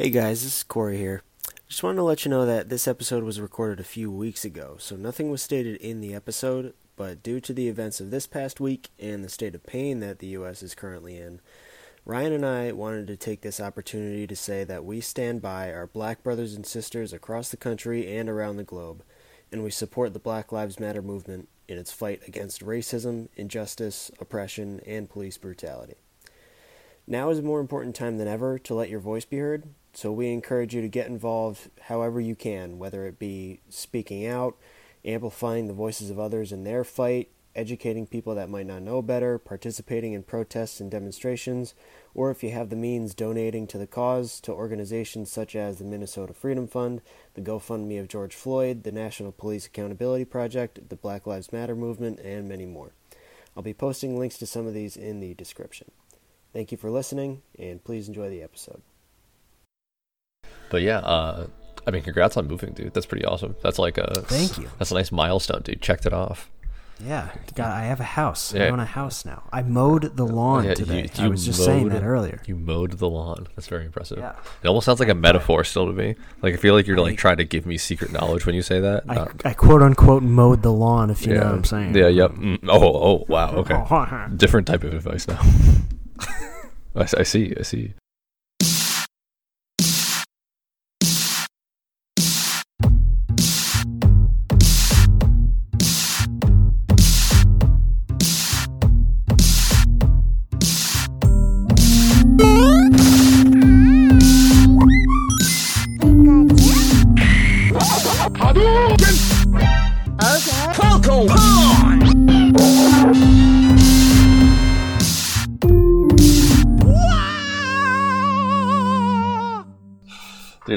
Hey guys, this is Corey here. Just wanted to let you know that this episode was recorded a few weeks ago, so nothing was stated in the episode, but due to the events of this past week and the state of pain that the U.S. is currently in, Ryan and I wanted to take this opportunity to say that we stand by our black brothers and sisters across the country and around the globe, and we support the Black Lives Matter movement in its fight against racism, injustice, oppression, and police brutality. Now is a more important time than ever to let your voice be heard, so we encourage you to get involved however you can, whether it be speaking out, amplifying the voices of others in their fight, educating people that might not know better, participating in protests and demonstrations, or if you have the means, donating to the cause to organizations such as the Minnesota Freedom Fund, the GoFundMe of George Floyd, the National Police Accountability Project, the Black Lives Matter movement, and many more. I'll be posting links to some of these in the description. Thank you for listening, and please enjoy the episode. But yeah, uh, I mean, congrats on moving, dude. That's pretty awesome. That's like a Thank you. That's a nice milestone, dude. Checked it off. Yeah, got, I have a house. Yeah. I Yeah. own a house now. I mowed the lawn Yeah, today. you- I was just saying that earlier. You mowed the lawn. That's very impressive. Yeah. It almost sounds like a metaphor still to me. Like I feel like you're like trying to give me secret knowledge when you say that. I, Not- I quote unquote mowed the lawn, if you know what I'm saying. Yeah. Yep. Mm. Oh. Oh. Wow. Okay. Different type of advice now. I, I see. I see.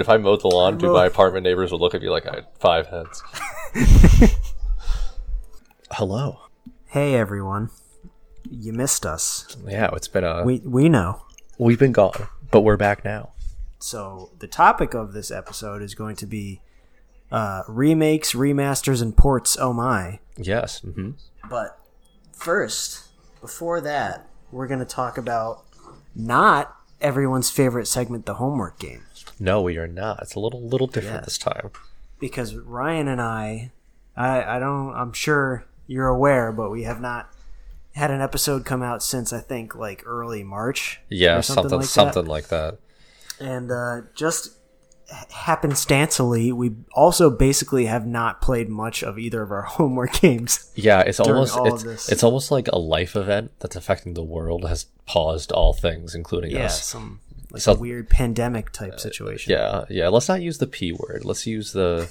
If I mowed the lawn, dude, my apartment neighbors would look at me like I had five heads. Hello. Hey everyone, you missed us. Yeah, it's been a We we know. we've been gone, but we're back now. So the topic of this episode is going to be uh, remakes, remasters, and ports. Oh my! Yes. hmm But first, before that, we're going to talk about not everyone's favorite segment, the homework game. No, we are not. It's a little little different Yeah. this time. because Ryan and I, I, I don't, I'm sure you're aware, but we have not had an episode come out since I think like early March. Yeah, or something like something, that. like that. And uh, just happenstancely, we also basically have not played much of either of our homework games. Yeah, it's almost it's, it's almost like a life event that's affecting the world has paused all things, including Yeah, us. some like So- a weird pandemic type situation. Yeah, yeah. Let's not use the p word. Let's use the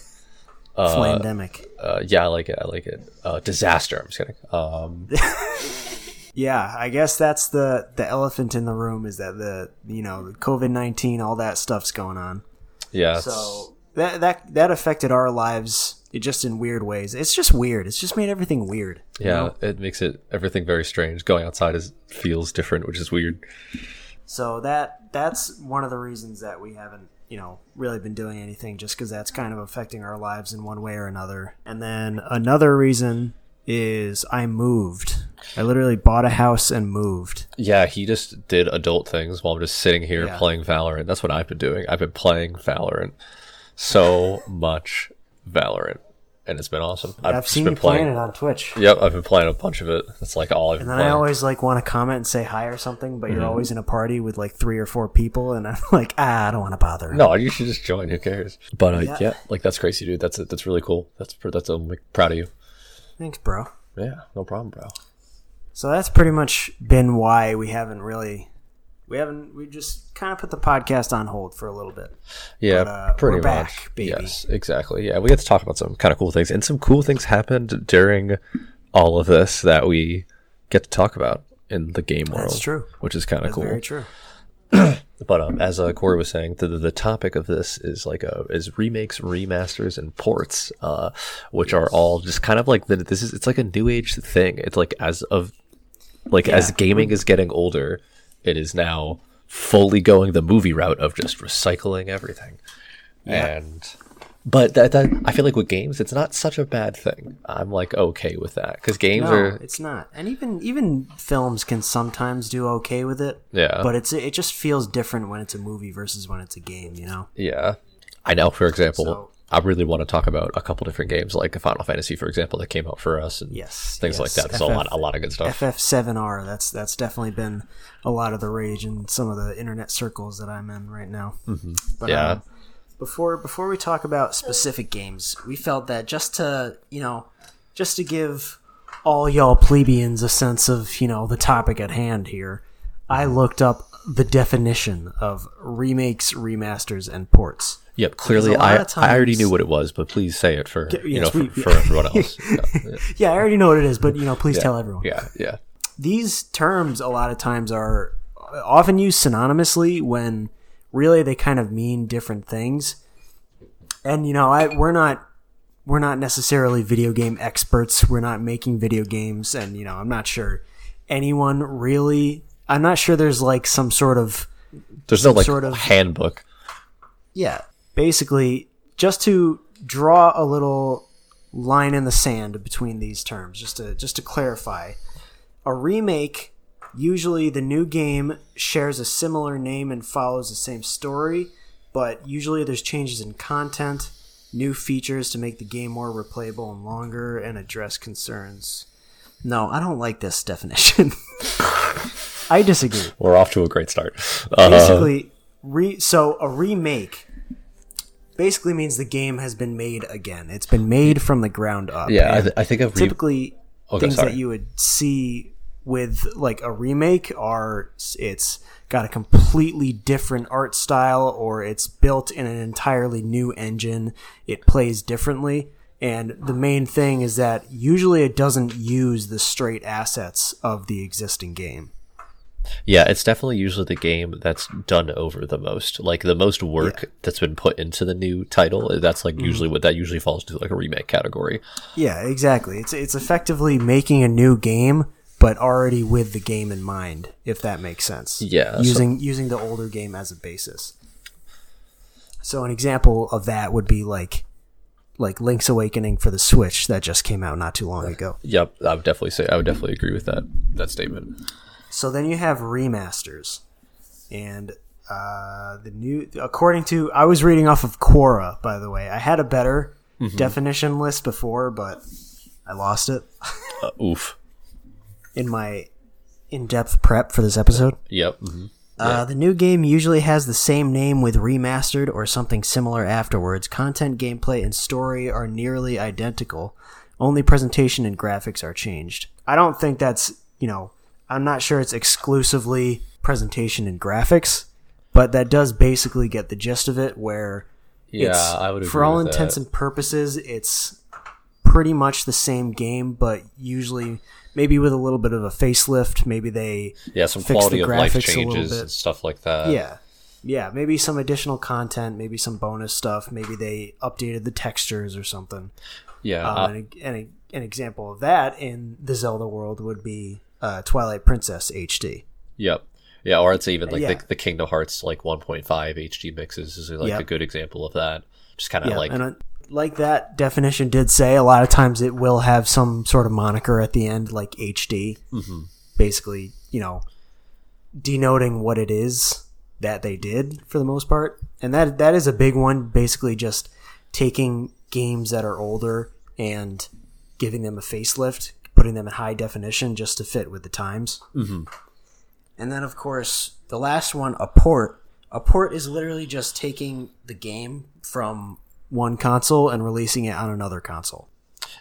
uh, Flandemic. uh yeah. I like it. I like it. Uh, disaster. I'm just kidding. Um, Yeah, I guess that's the the elephant in the room is that the you know COVID nineteen all that stuff's going on. yeah. So that that that affected our lives it just in weird ways. It's just weird. It's just made everything weird. yeah, know? it makes it everything very strange. Going outside is feels different, which is weird. So that that's one of the reasons that we haven't you know really been doing anything just because that's kind of affecting our lives in one way or another. And then another reason is I moved. I literally bought a house and moved. Yeah, he just did adult things while I'm just sitting here Yeah. playing Valorant. That's what I've been doing. I've been playing Valorant so much Valorant, and it's been awesome. I've, just seen been you playing it on Twitch. Yep, I've been playing a bunch of it. That's like all I've And then I always like want to comment and say hi or something, but Mm-hmm. you're always in a party with like three or four people, and I'm like, ah, I don't want to bother. no, you should just join. Who cares? But uh, Yeah. yeah. like that's crazy, dude. That's that's really cool. That's that's I'm like, proud of you. thanks, bro. Yeah, no problem, bro. So that's pretty much been why we haven't really, we haven't, we just kind of put the podcast on hold for a little bit. Yeah, But, uh, pretty we're much. back, baby. Yes, exactly. Yeah, we get to talk about some kind of cool things, and some cool things happened during all of this that we get to talk about in the game world. That's true. which is kind of cool. very true. But um, as uh, Corey was saying, the, the topic of this is like a is remakes, remasters, and ports, uh, which are all just kind of like the, this is it's like a new age thing. It's like as of like as gaming is getting older, it is now fully going the movie route of just recycling everything. And but that, that I feel like with games, it's not such a bad thing. I'm like okay with that because games No, are it's not. And even even films can sometimes do okay with it. Yeah. But it's it just feels different when it's a movie versus when it's a game, you know? yeah. I know, for example, So- I really want to talk about a couple different games like Final Fantasy, for example, that came out for us and Yes. things like yes. that. There's a lot, a lot of good stuff. FF7R, that's that's definitely been a lot of the rage in some of the internet circles that I'm in right now. Mm-hmm. But, Yeah. um, before before we talk about specific games, we felt that just to you know, just to give all y'all plebeians a sense of you know the topic at hand here, I looked up the definition of remakes, remasters, and ports. Yep, clearly, I, of I already knew what it was, but please say it for you know yes, for, we- for everyone else. Yeah, Yeah, I already know what it is, but you know, please tell everyone. yeah, yeah. these terms a lot of times are often used synonymously when really they kind of mean different things. And you know, I we're not we're not necessarily video game experts. We're not making video games and you know, I'm not sure anyone really I'm not sure there's like some sort of There's no like sort of- handbook. yeah, basically just to draw a little line in the sand between these terms just to just to clarify a remake usually the new game shares a similar name and follows the same story but usually there's changes in content new features to make the game more replayable and longer and address concerns. No i don't like this definition. I disagree. We're off to a great start. Uh, basically re so a remake basically means the game has been made again. It's been made from the ground up. Yeah, I, th- I think I've re- typically Okay, things sorry. that you would see with like a remake are it's got a completely different art style or it's built in an entirely new engine. It plays differently. And the main thing is that usually it doesn't use the straight assets of the existing game yeah, it's definitely usually the game that's done over the most. Like the most work that's been put into the new title. That's like mm-hmm. usually what that usually falls into like a remake category. Yeah, exactly. It's it's effectively making a new game, but already with the game in mind, if that makes sense. Yeah, so- using using the older game as a basis. So an example of that would be like like Link's Awakening for the Switch that just came out not too long uh, ago. Yep, I would definitely say I would definitely agree with that that statement. So then you have remasters, and uh, the new according to I was reading off of Quora by the way. I had a better definition list before, but I lost it Uh, oof. in my in-depth prep for this episode. Yep. mhm. Uh, the new game usually has the same name with remastered or something similar afterwards. Content, gameplay, and story are nearly identical. Only presentation and graphics are changed. I don't think that's, you know, I'm not sure it's exclusively presentation and graphics, but that does basically get the gist of it where Yeah, I would agree for all intents that. and purposes, it's pretty much the same game, but usually maybe with a little bit of a facelift. Maybe they Yeah, some quality of life graphics a little changes and stuff like that. yeah. Yeah, maybe some additional content, maybe some bonus stuff, maybe they updated the textures or something. Yeah. Um, uh, and a, and a, an example of that in the Zelda world would be uh, Twilight Princess HD. Yep. Yeah, or it's even like Yeah. the, the Kingdom Hearts like 1.5 HD mixes is like Yep. a good example of that. Just kind of Yeah, like and uh, like that definition did say, a lot of times it will have some sort of moniker at the end, like HD, mm-hmm. basically, you know, denoting what it is that they did for the most part. And that that is a big one. Basically, just taking games that are older and giving them a facelift, putting them in high definition just to fit with the times. Mm-hmm. And then, of course, the last one, a port. A port is literally just taking the game from one console and releasing it on another console.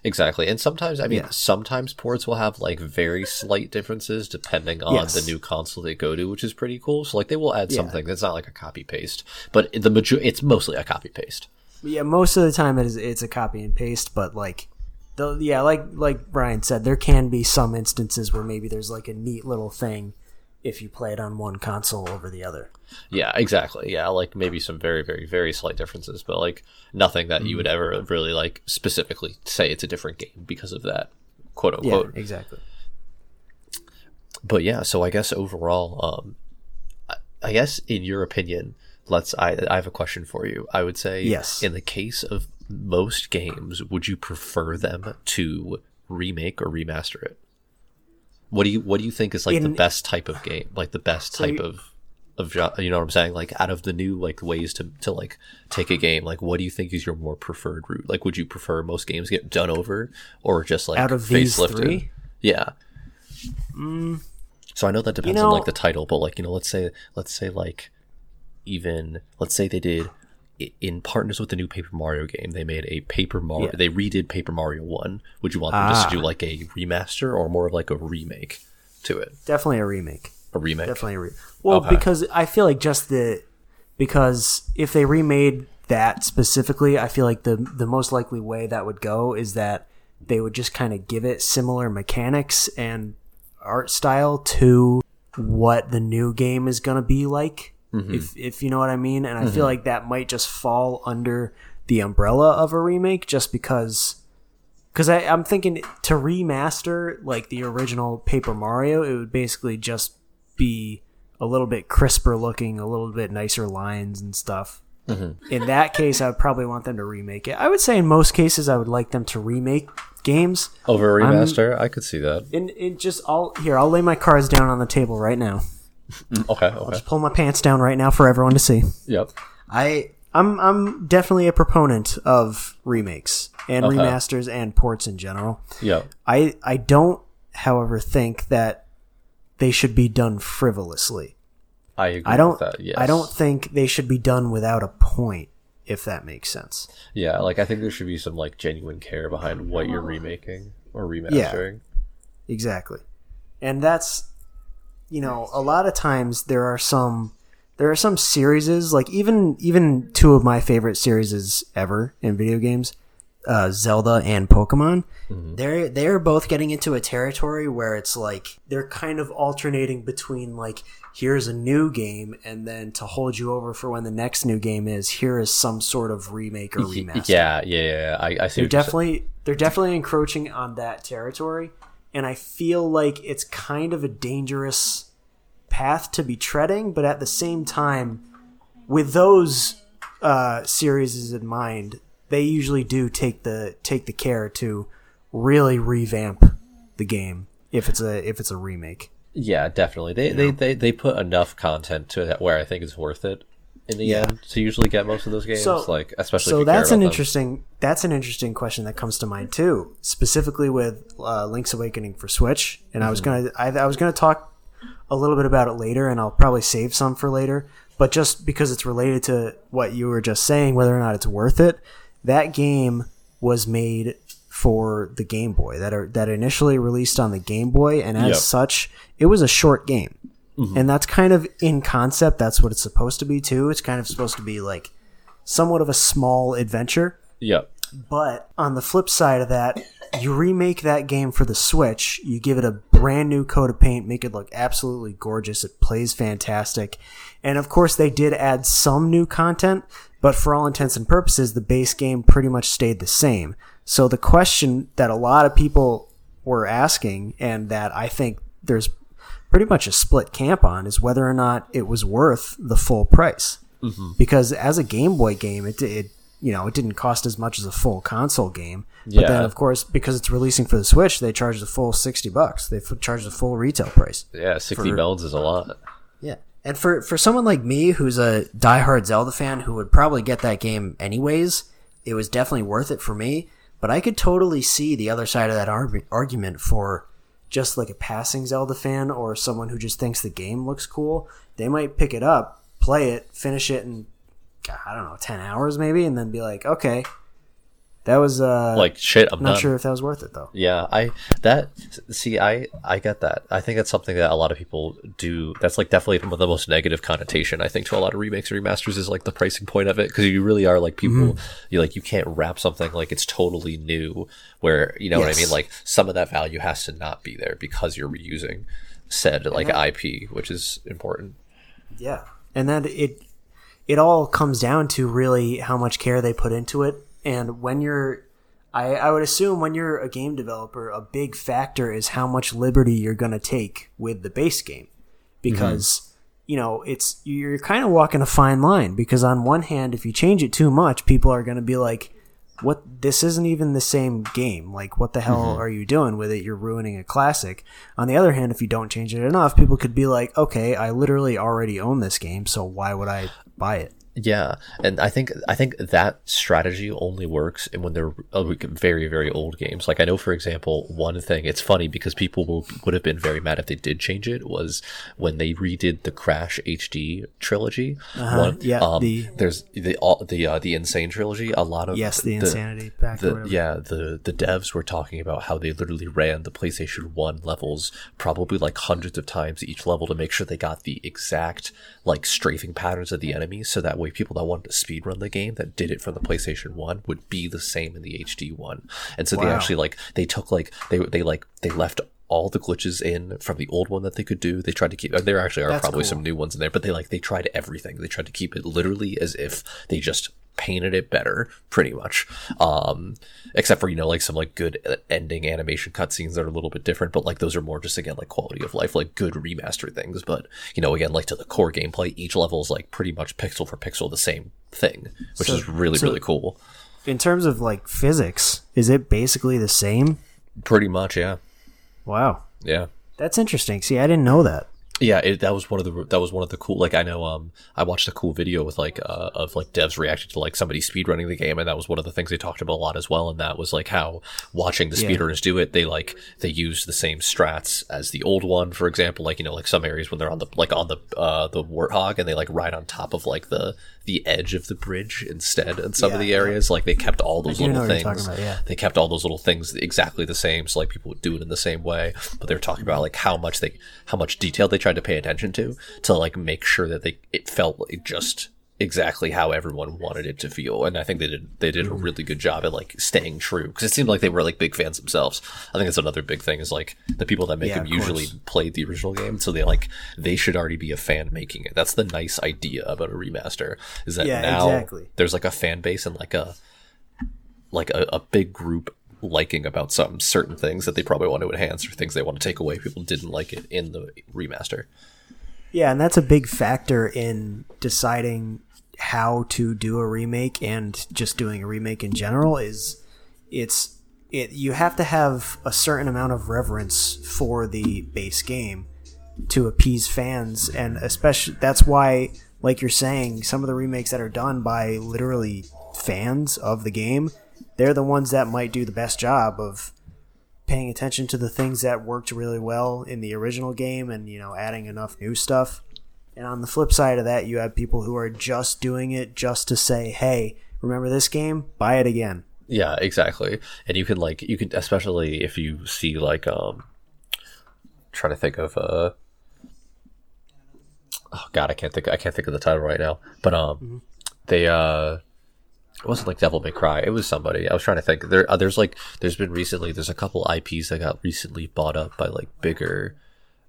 exactly. And sometimes I mean Yeah. sometimes ports will have like very slight differences depending on Yes. the new console they go to, which is pretty cool. So like they will add Yeah. something that's not like a copy paste, but the major it's mostly a copy paste. Yeah, most of the time it is it's a copy and paste, but like yeah, like like Ryan said, there can be some instances where maybe there's like a neat little thing if you play it on one console over the other. Yeah, exactly. Yeah, like maybe some very, very, very slight differences, but like nothing that you would Mm-hmm. ever really like specifically say it's a different game because of that, quote Yeah, unquote. exactly. But yeah, so I guess overall, um, I, I guess in your opinion, let's. I I have a question for you. I would say, Yes. in the case of most games, would you prefer them to remake or remaster it? What do you What do you think is like the best type of game? Like the best So type you- of of you know what I'm saying? Like out of the new like ways to to like take a game, like what do you think is your more preferred route? Like, would you prefer most games get done over or just like Out of these facelifted? three? Yeah. Mm. So I know that depends on know- like the title, but like you know, let's say let's say like even let's say they did in partners with the new Paper Mario game, they made a Paper Mario. Yeah. They redid Paper Mario One. Would you want them just to Ah. do like a remaster or more of like a remake to it? Definitely a remake. A remake. Definitely a re- well Okay. because I feel like just the because if they remade that specifically, I feel like the the most likely way that would go is that they would just kind of give it similar mechanics and art style to what the new game is going to be like. Mm-hmm. If if you know what I mean, and I feel mm-hmm. like that might just fall under the umbrella of a remake, just because because I'm thinking to remaster like the original Paper Mario, it would basically just be a little bit crisper looking, a little bit nicer lines and stuff. Mm-hmm. In that case, I would probably want them to remake it. I would say in most cases, I would like them to remake games. Over a remaster, I could see that. And it just I'll here I'll lay my cards down on the table right now. Mm, okay, okay. Pull my pants down right now for everyone to see. Yep. I I'm I'm definitely a proponent of remakes and Okay. remasters and ports in general. Yep. I I don't, however, think that they should be done frivolously. I agree I don't. with that. Yes. I don't think they should be done without a point. If that makes sense. Yeah, like I think there should be some like genuine care behind what you're remaking or remastering. Exactly. And that's you know, a lot of times there are some there are some series like even even two of my favorite series ever in video games, uh, Zelda and Pokemon. They're they're both getting into a territory where it's like they're kind of alternating between like here's a new game and then to hold you over for when the next new game is here is some sort of remake or remaster Yeah, yeah, yeah. I, I see. they're definitely they're definitely encroaching on that territory and i feel like it's kind of a dangerous path to be treading but at the same time with those uh series in mind they usually do take the take the care to really revamp the game if it's a if it's a remake. Yeah, definitely. They, they they they put enough content to it where I think it's worth it in the end to usually get most of those games. So- like especially so if you care that's an them. interesting that's an interesting question that comes to mind too specifically with uh, link's awakening for switch and i was Mm-hmm. gonna I, I was gonna talk a little bit about it later and i'll probably save some for later but just because it's related to what you were just saying whether or not it's worth it that game was made for the game boy that are that initially released on the game boy and as Yep. such it was a short game Mm-hmm. and that's kind of in concept that's what it's supposed to be too it's kind of supposed to be like somewhat of a small adventure. Yep. But on the flip side of that, you remake that game for the Switch, you give it a brand new coat of paint, make it look absolutely gorgeous. It plays fantastic. And of course, they did add some new content, but for all intents and purposes, the base game pretty much stayed the same. So the question that a lot of people were asking, and that I think there's pretty much a split camp on, is whether or not it was worth the full price mm-hmm. because as a Game Boy game, it, it you know it didn't cost as much as a full console game. But then, of course, because it's releasing for the Switch, they charge the full sixty bucks. They f- charge the full retail price. Yeah, sixty bells is a lot. Yeah, and for for someone like me who's a diehard Zelda fan who would probably get that game anyways, it was definitely worth it for me. But I could totally see the other side of that arg- argument for just like a passing Zelda fan or someone who just thinks the game looks cool. They might pick it up, play it, finish it in I don't know ten hours maybe, and then be like, okay, that was uh, Like shit, I'm not done. sure if that was worth it though. Yeah, I that see, I I get that. I think that's something that a lot of people do. That's like definitely the most negative connotation I think to a lot of remakes or remasters is like the pricing point of it because you really are like people. Mm-hmm. You like you can't wrap something like it's totally new where you know what I mean. Like some of that value has to not be there because you're reusing said like IP, which is important. Yeah, and then it it all comes down to really how much care they put into it, and when you're. I, I would assume when you're a game developer, a big factor is how much liberty you're going to take with the base game, because you know it's you're kind of walking a fine line. Because on one hand, if you change it too much, people are going to be like, what this isn't even the same game. Like, what the hell mm-hmm. are you doing with it? You're ruining a classic. On the other hand, if you don't change it enough, people could be like, okay, I literally already own this game, so why would I buy it? Yeah, and I think I think that strategy only works when they're uh, very very old games. Like I know, for example, one thing. It's funny because people will, would have been very mad if they did change it. Was when they redid the Crash HD trilogy. One, yeah, um, the- there's the all the uh, the N. Sane trilogy. A lot of Yes, the Insanity Pack or the, yeah, the the devs were talking about how they literally ran the PlayStation One levels probably like hundreds of times each level to make sure they got the exact like strafing patterns of the enemies, so that way people that wanted to speedrun the game that did it from the PlayStation One would be the same in the HD one. And so they actually like they took like they they like they left all the glitches in from the old one that they could do. They tried to keep. There actually are That's probably cool. some new ones in there, but they like they tried everything. They tried to keep it literally as if they just painted it better, pretty much. Um, except for you know like some like good ending animation cutscenes that are a little bit different, but like those are more just again like quality of life, like good remaster things. But you know again like to the core gameplay, each level is like pretty much pixel for pixel the same thing, which So- is really so- really cool. In terms of like physics, is it basically the same? Pretty much, yeah, Wow, yeah. that's interesting. See, I didn't know that. Yeah, it, that was one of the that was one of the cool. Like I know, um, I watched a cool video with like uh, of like devs reacting to like somebody speedrunning the game, and that was one of the things they talked about a lot as well. And that was like how watching the Yeah. speedrunners do it, they like they use the same strats as the old one. For example, like you know, like some areas when they're on the like on the uh the warthog and they like ride on top of like the the edge of the bridge instead. In some of Yeah, the yeah. areas, like they kept all those little things. about, yeah. They kept all those little things exactly the same, so like people would do it in the same way. But they were talking about like how much they, how much detail they tried to pay attention to to like make sure that they it felt like just exactly how everyone wanted it to feel. And I think they did they did a Mm-hmm. really good job at like staying true because it seemed like they were like big fans themselves. I think that's another big thing is like the people that make Yeah, them usually course. played the original game, so they like they should already be a fan making it. That's the nice idea about a remaster is that Yeah, now exactly. there's like a fan base and like a like a, a big group liking about some certain things that they probably want to enhance or things they want to take away. People didn't like it in the remaster. Yeah, and that's a big factor in deciding how to do a remake and just doing a remake in general is it's it you have to have a certain amount of reverence for the base game to appease fans and especially that's why like you're saying some of the remakes that are done by literally fans of the game they're the ones that might do the best job of paying attention to the things that worked really well in the original game and you know adding enough new stuff and on the flip side of that you have people who are just doing it just to say hey remember this game buy it again Yeah, exactly. And you can like you can especially if you see like um trying to think of uh oh god I can't think I can't think of the title right now. But um they uh it wasn't like Devil May Cry. It was somebody. I was trying to think. There, uh, there's like, there's been recently. There's a couple IPs that got recently bought up by like bigger,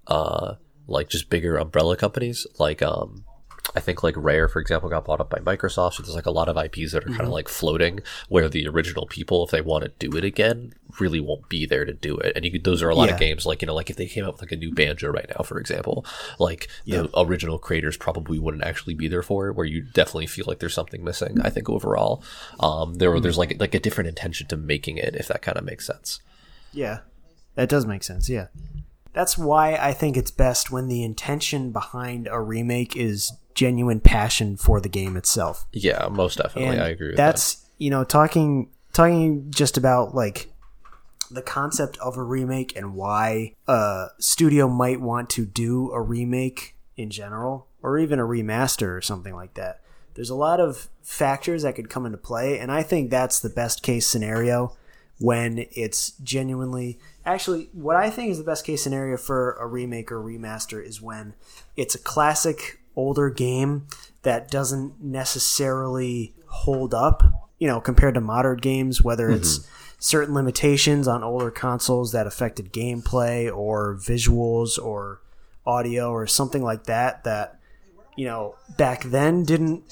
uh, like just bigger umbrella companies. Like, um, I think like Rare, for example, got bought up by Microsoft. So there's like a lot of IPs that are kind of like floating, where the original people, if they want to do it again, really won't be there to do it. And you could, those are a lot Yeah. of games. Like you know, like if they came out with like a new banjo right now, for example, like the original creators probably wouldn't actually be there for it. Where you definitely feel like there's something missing. I think overall, um, there there's like like a different intention to making it, if that kind of makes sense. Yeah, that does make sense. Yeah. That's why I think it's best when the intention behind a remake is genuine passion for the game itself. Yeah, most definitely, And I agree with that. that's, you know, talking talking just about like the concept of a remake and why a studio might want to do a remake in general or even a remaster or something like that. There's a lot of factors that could come into play and I think that's the best case scenario when it's genuinely actually what I think is the best case scenario for a remake or remaster is when it's a classic older game that doesn't necessarily hold up, you know, compared to modern games, whether mm-hmm. it's certain limitations on older consoles that affected gameplay or visuals or audio or something like that that you know back then didn't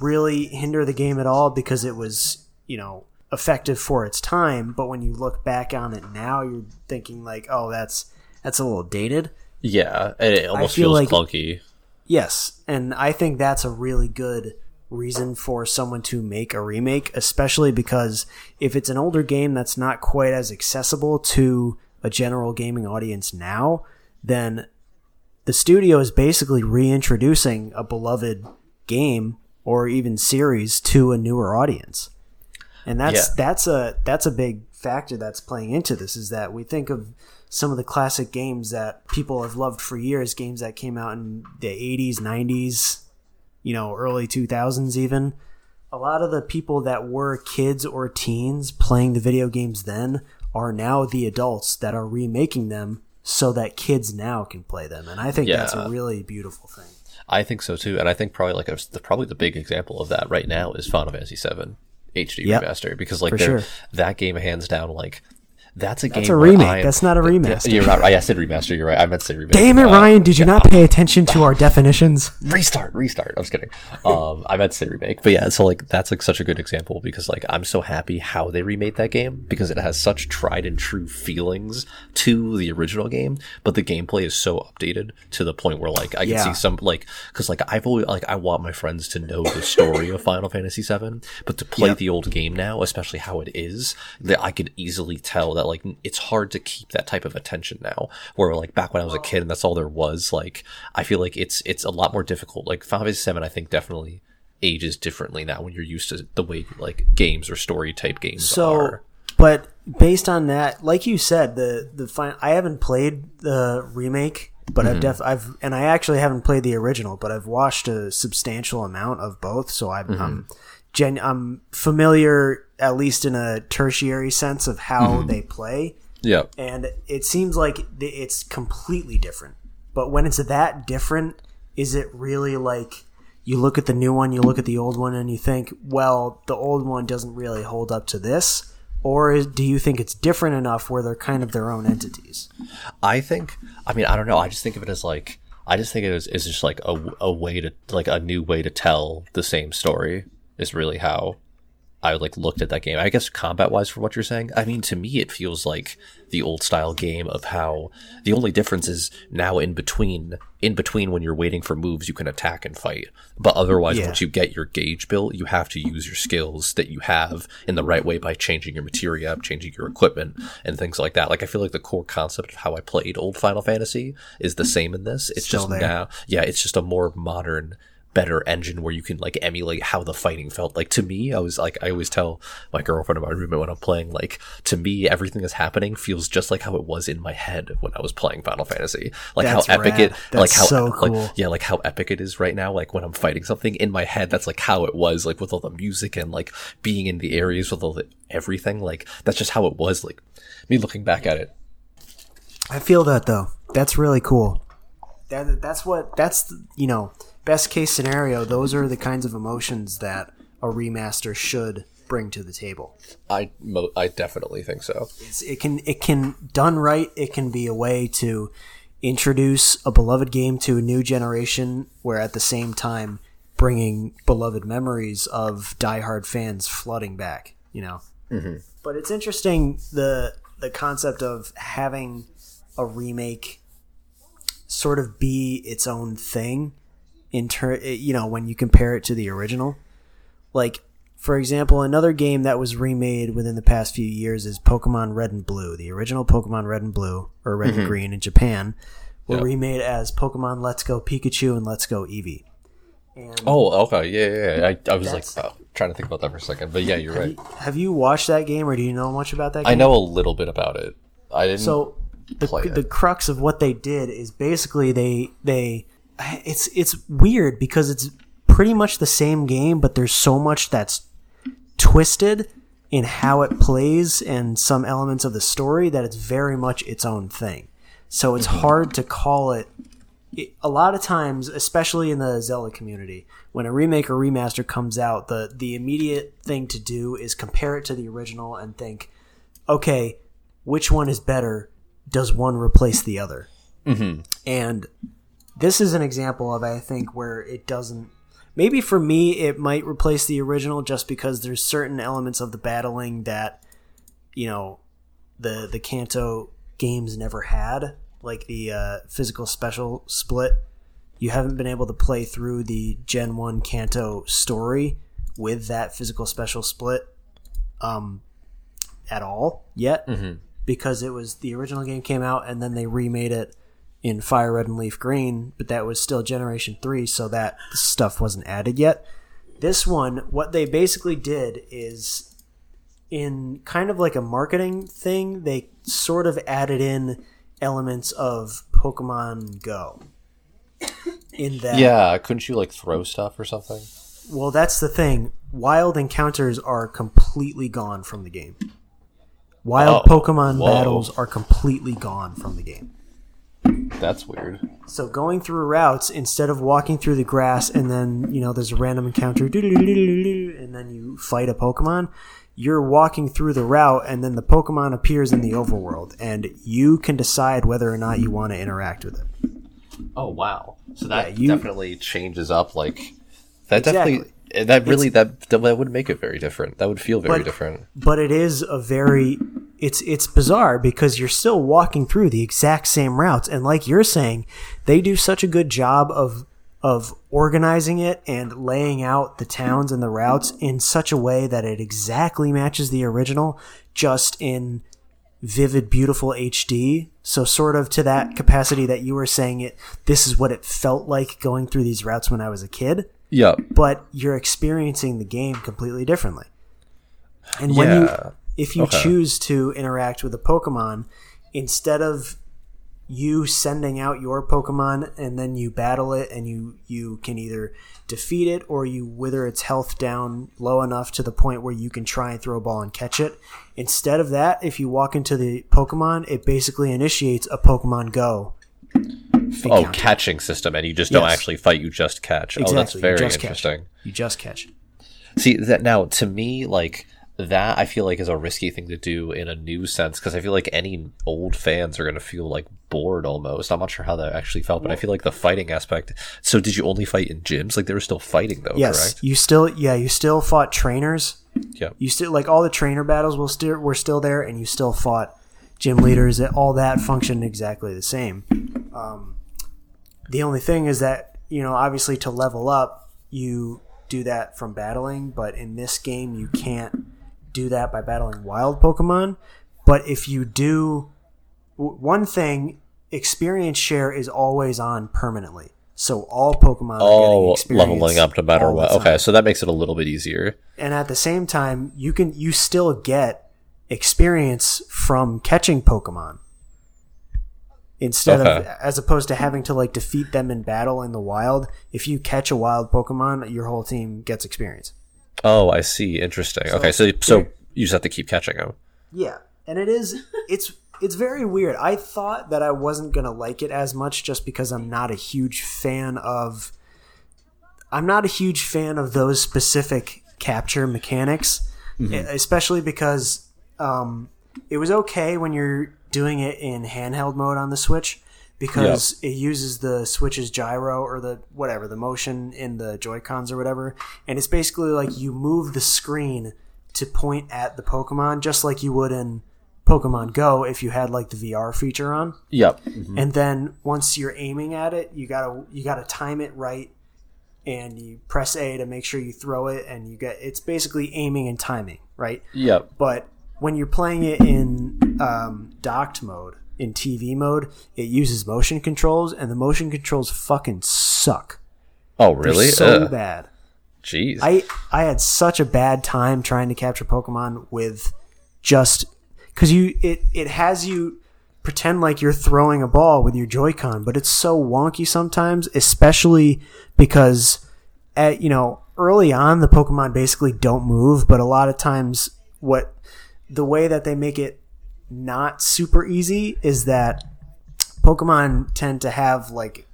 really hinder the game at all because it was you know effective for its time but when you look back on it now you're thinking like oh that's that's a little dated yeah, and it almost feel feels like- clunky. yes and i think that's a really good reason for someone to make a remake, especially because if it's an older game that's not quite as accessible to a general gaming audience now, then the studio is basically reintroducing a beloved game or even series to a newer audience. And that's Yeah. that's a that's a big factor that's playing into this is that we think of some of the classic games that people have loved for years, games that came out in the 80s, 90s, you know, early 2000s even. A lot of the people that were kids or teens playing the video games then are now the adults that are remaking them so that kids now can play them. And I think that's a really beautiful thing. I think so too, and I think probably like a, the probably the big example of that right now is Final Fantasy VII HD Yep. remaster because like sure. that game hands down like that's a That's game That's a remake. I That's not a remaster. You're not. I said remaster. You're right. I meant to say remake. Damn it, Uh, Ryan, did you not pay attention to our definitions? restart restart i was kidding um i meant to say remake but yeah so like that's like such a good example because like i'm so happy how they remade that game because it has such tried and true feelings to the original game but the gameplay is so updated to the point where like i can Yeah. see some like because like i've always like i want my friends to know the story of final fantasy 7 but to play Yep. the old game now especially how it is that i could easily tell that like it's hard to keep that type of attention now where like back when i was a kid and that's all there was like i feel like it's it's a lot more difficult like final fantasy 7 i think definitely ages differently now when you're used to the way like games or story type games So, are but based on that, like you said, the the fin- I haven't played the remake, but Mm-hmm. I've def I've and I actually haven't played the original, but I've watched a substantial amount of both, so I'm Mm-hmm. I'm, gen- I'm familiar at least in a tertiary sense of how Mm-hmm. they play, yeah and it seems like it's completely different. But when it's that different, is it really like you look at the new one, you look at the old one, and you think, well, the old one doesn't really hold up to this? Or do you think it's different enough where they're kind of their own entities? I think. I mean, I don't know. I just think of it as like. I just think it is is just like a, a way to like a new way to tell the same story is really how I like looked at that game. I guess combat wise, for what you're saying, I mean to me it feels like the old style game of how the only difference is now in between in between when you're waiting for moves you can attack and fight. But otherwise, Yeah. once you get your gauge built, you have to use your skills that you have in the right way by changing your materia up, changing your equipment, and things like that. Like I feel like the core concept of how I played old Final Fantasy is the same in this. It's Still just there. now, yeah, it's just a more modern better engine where you can like emulate how the fighting felt like to me i was like i always tell my girlfriend and my roommate when i'm playing like to me everything that's happening feels just like how it was in my head when i was playing final fantasy like That's how epic rad. it like how so like cool. yeah like how epic it is right now like when i'm fighting something in my head that's like how it was like with all the music and like being in the areas with all the everything like that's just how it was like me looking back at it I feel that though. That's really cool. That that's what that's you know best case scenario. Those are the kinds of emotions that a remaster should bring to the table. i mo- i definitely think so It's, it can it can done right. It can be a way to introduce a beloved game to a new generation, where at the same time bringing beloved memories of diehard fans flooding back. You know, mm-hmm. but it's interesting the the concept of having a remake sort of be its own thing in ter- eh, you know when you compare it to the original like for example another game that was remade within the past few years is pokemon red and blue the original pokemon red and blue or red and mm-hmm. green in japan were Yep. remade as pokemon let's go pikachu and let's go eevee and oh okay yeah yeah, yeah. I, I was like oh, trying to think about that for a second but yeah you're right have you watched that game or do you know much about that game I know a little bit about it. I didn't. so the, the crux of what they did is basically they they it's it's weird because it's pretty much the same game but there's so much that's twisted in how it plays and some elements of the story that it's very much its own thing so it's hard to call it it- a lot of times, especially in the Zelda community, when a remake or remaster comes out, the the immediate thing to do is compare it to the original and think, okay, which one is better? Does one replace the other? Mm-hmm. And this is an example of I think where it doesn't. Maybe for me, it might replace the original just because there's certain elements of the battling that you know the the Kanto games never had, like the uh, physical special split. you haven't been able to play through the Gen 1 Kanto story with that physical special split um, at all yet Mm-hmm. because it was the original game came out and then they remade it in Fire Red and Leaf Green, but that was still Generation 3, so that stuff wasn't added yet. This one, what they basically did is in kind of like a marketing thing, they sort of added in elements of Pokemon Go. In that, Yeah, couldn't you like throw stuff or something? well, that's the thing. Wild encounters are completely gone from the game. Wild Oh, Pokemon whoa. battles are completely gone from the game. That's weird. So going through routes instead of walking through the grass and then you know there's a random encounter and then you fight a Pokemon, you're walking through the route and then the Pokemon appears in the overworld and you can decide whether or not you want to interact with it. Oh wow! So that Yeah, you- definitely changes up. Like that Exactly. definitely that really that that would make it very different. That would feel very But- different. But it is a very it's it's bizarre because you're still walking through the exact same routes and like you're saying, they do such a good job of of organizing it and laying out the towns and the routes in such a way that it exactly matches the original just in vivid beautiful HD so sort of to that capacity that you were saying it this is what it felt like going through these routes when I was a kid Yeah. but you're experiencing the game completely differently. And when Yeah. you if you Okay. choose to interact with a Pokemon, instead of you sending out your Pokemon and then you battle it and you you can either defeat it or you wither its health down low enough to the point where you can try and throw a ball and catch it. Instead of that, if you walk into the Pokemon, it basically initiates a Pokemon Go. Oh, catching system, and you just don't actually fight; you just catch. Oh, that's Exactly, you very just catch. interesting. You just catch. See that now to me, like that, I feel like is a risky thing to do in a new sense because I feel like any old fans are going to feel like bored almost. I'm not sure how that actually felt, but I feel like the fighting aspect. So, did you only fight in gyms? Like they were still fighting though, Yes, correct? you still yeah you still fought trainers. Yeah. You still like all the trainer battles will still were still there, and you still fought gym leaders. All that functioned exactly the same. Um, the only thing is that you know obviously to level up you do that from battling, but in this game you can't do that by battling wild Pokemon. But if you do w- one thing, experience share is always on permanently. So all Pokemon are getting Oh, leveling up no matter what. Okay, so that makes it a little bit easier. and at the same time you can you still get experience from catching pokemon instead of as opposed to having to like defeat them in battle in the wild if you catch a wild pokemon your whole team gets experience Oh, I see. Interesting. okay, so so you just have to keep catching them. yeah and it is it's it's very weird i thought that i wasn't gonna like it as much just because i'm not a huge fan of i'm not a huge fan of those specific capture mechanics e- especially because um, it was okay when you're doing it in handheld mode on the switch because it uses the switch's gyro or the whatever the motion in the joy cons or whatever. And it's basically like you move the screen to point at the pokemon just like you would in pokemon go if you had like the vr feature on. Yep. and then once you're aiming at it you gotta you gotta time it right and you press a to make sure you throw it and you get it's basically aiming and timing right? Yep. but when you're playing it in um, docked mode in tv mode it uses motion controls and the motion controls fucking suck Oh, They're really? so Ugh. bad Jeez. I I had such a bad time trying to capture Pokemon with just because you it it has you pretend like you're throwing a ball with your Joy-Con, but it's so wonky sometimes, especially because at you know early on the Pokemon basically don't move, but a lot of times what the way that they make it not super easy is that Pokemon tend to have like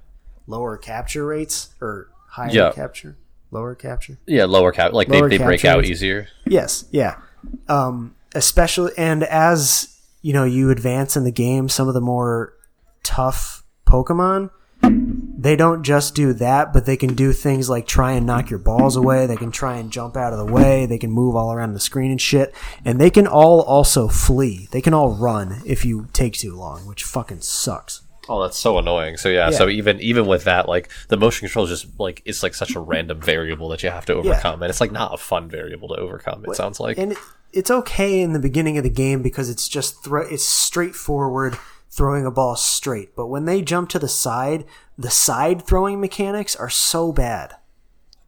lower capture rates or higher Yeah. capture, lower capture. yeah, lower cap. Like Lower they, they break out rates. easier. Yes, yeah. Um, especially and as you know, you advance in the game, some of the more tough Pokemon, they don't just do that, but they can do things like try and knock your balls away. They can try and jump out of the way. They can move all around the screen and shit. And they can all also flee. They can all run if you take too long, which fucking sucks. Oh, that's so annoying. So yeah, Yeah. so even even with that, like the motion control is just like it's like such a random variable that you have to overcome, and it's like not a fun variable to overcome. It sounds like. and it's okay in the beginning of the game because it's just thro- it's straightforward throwing a ball straight. But when they jump to the side, the side throwing mechanics are so bad.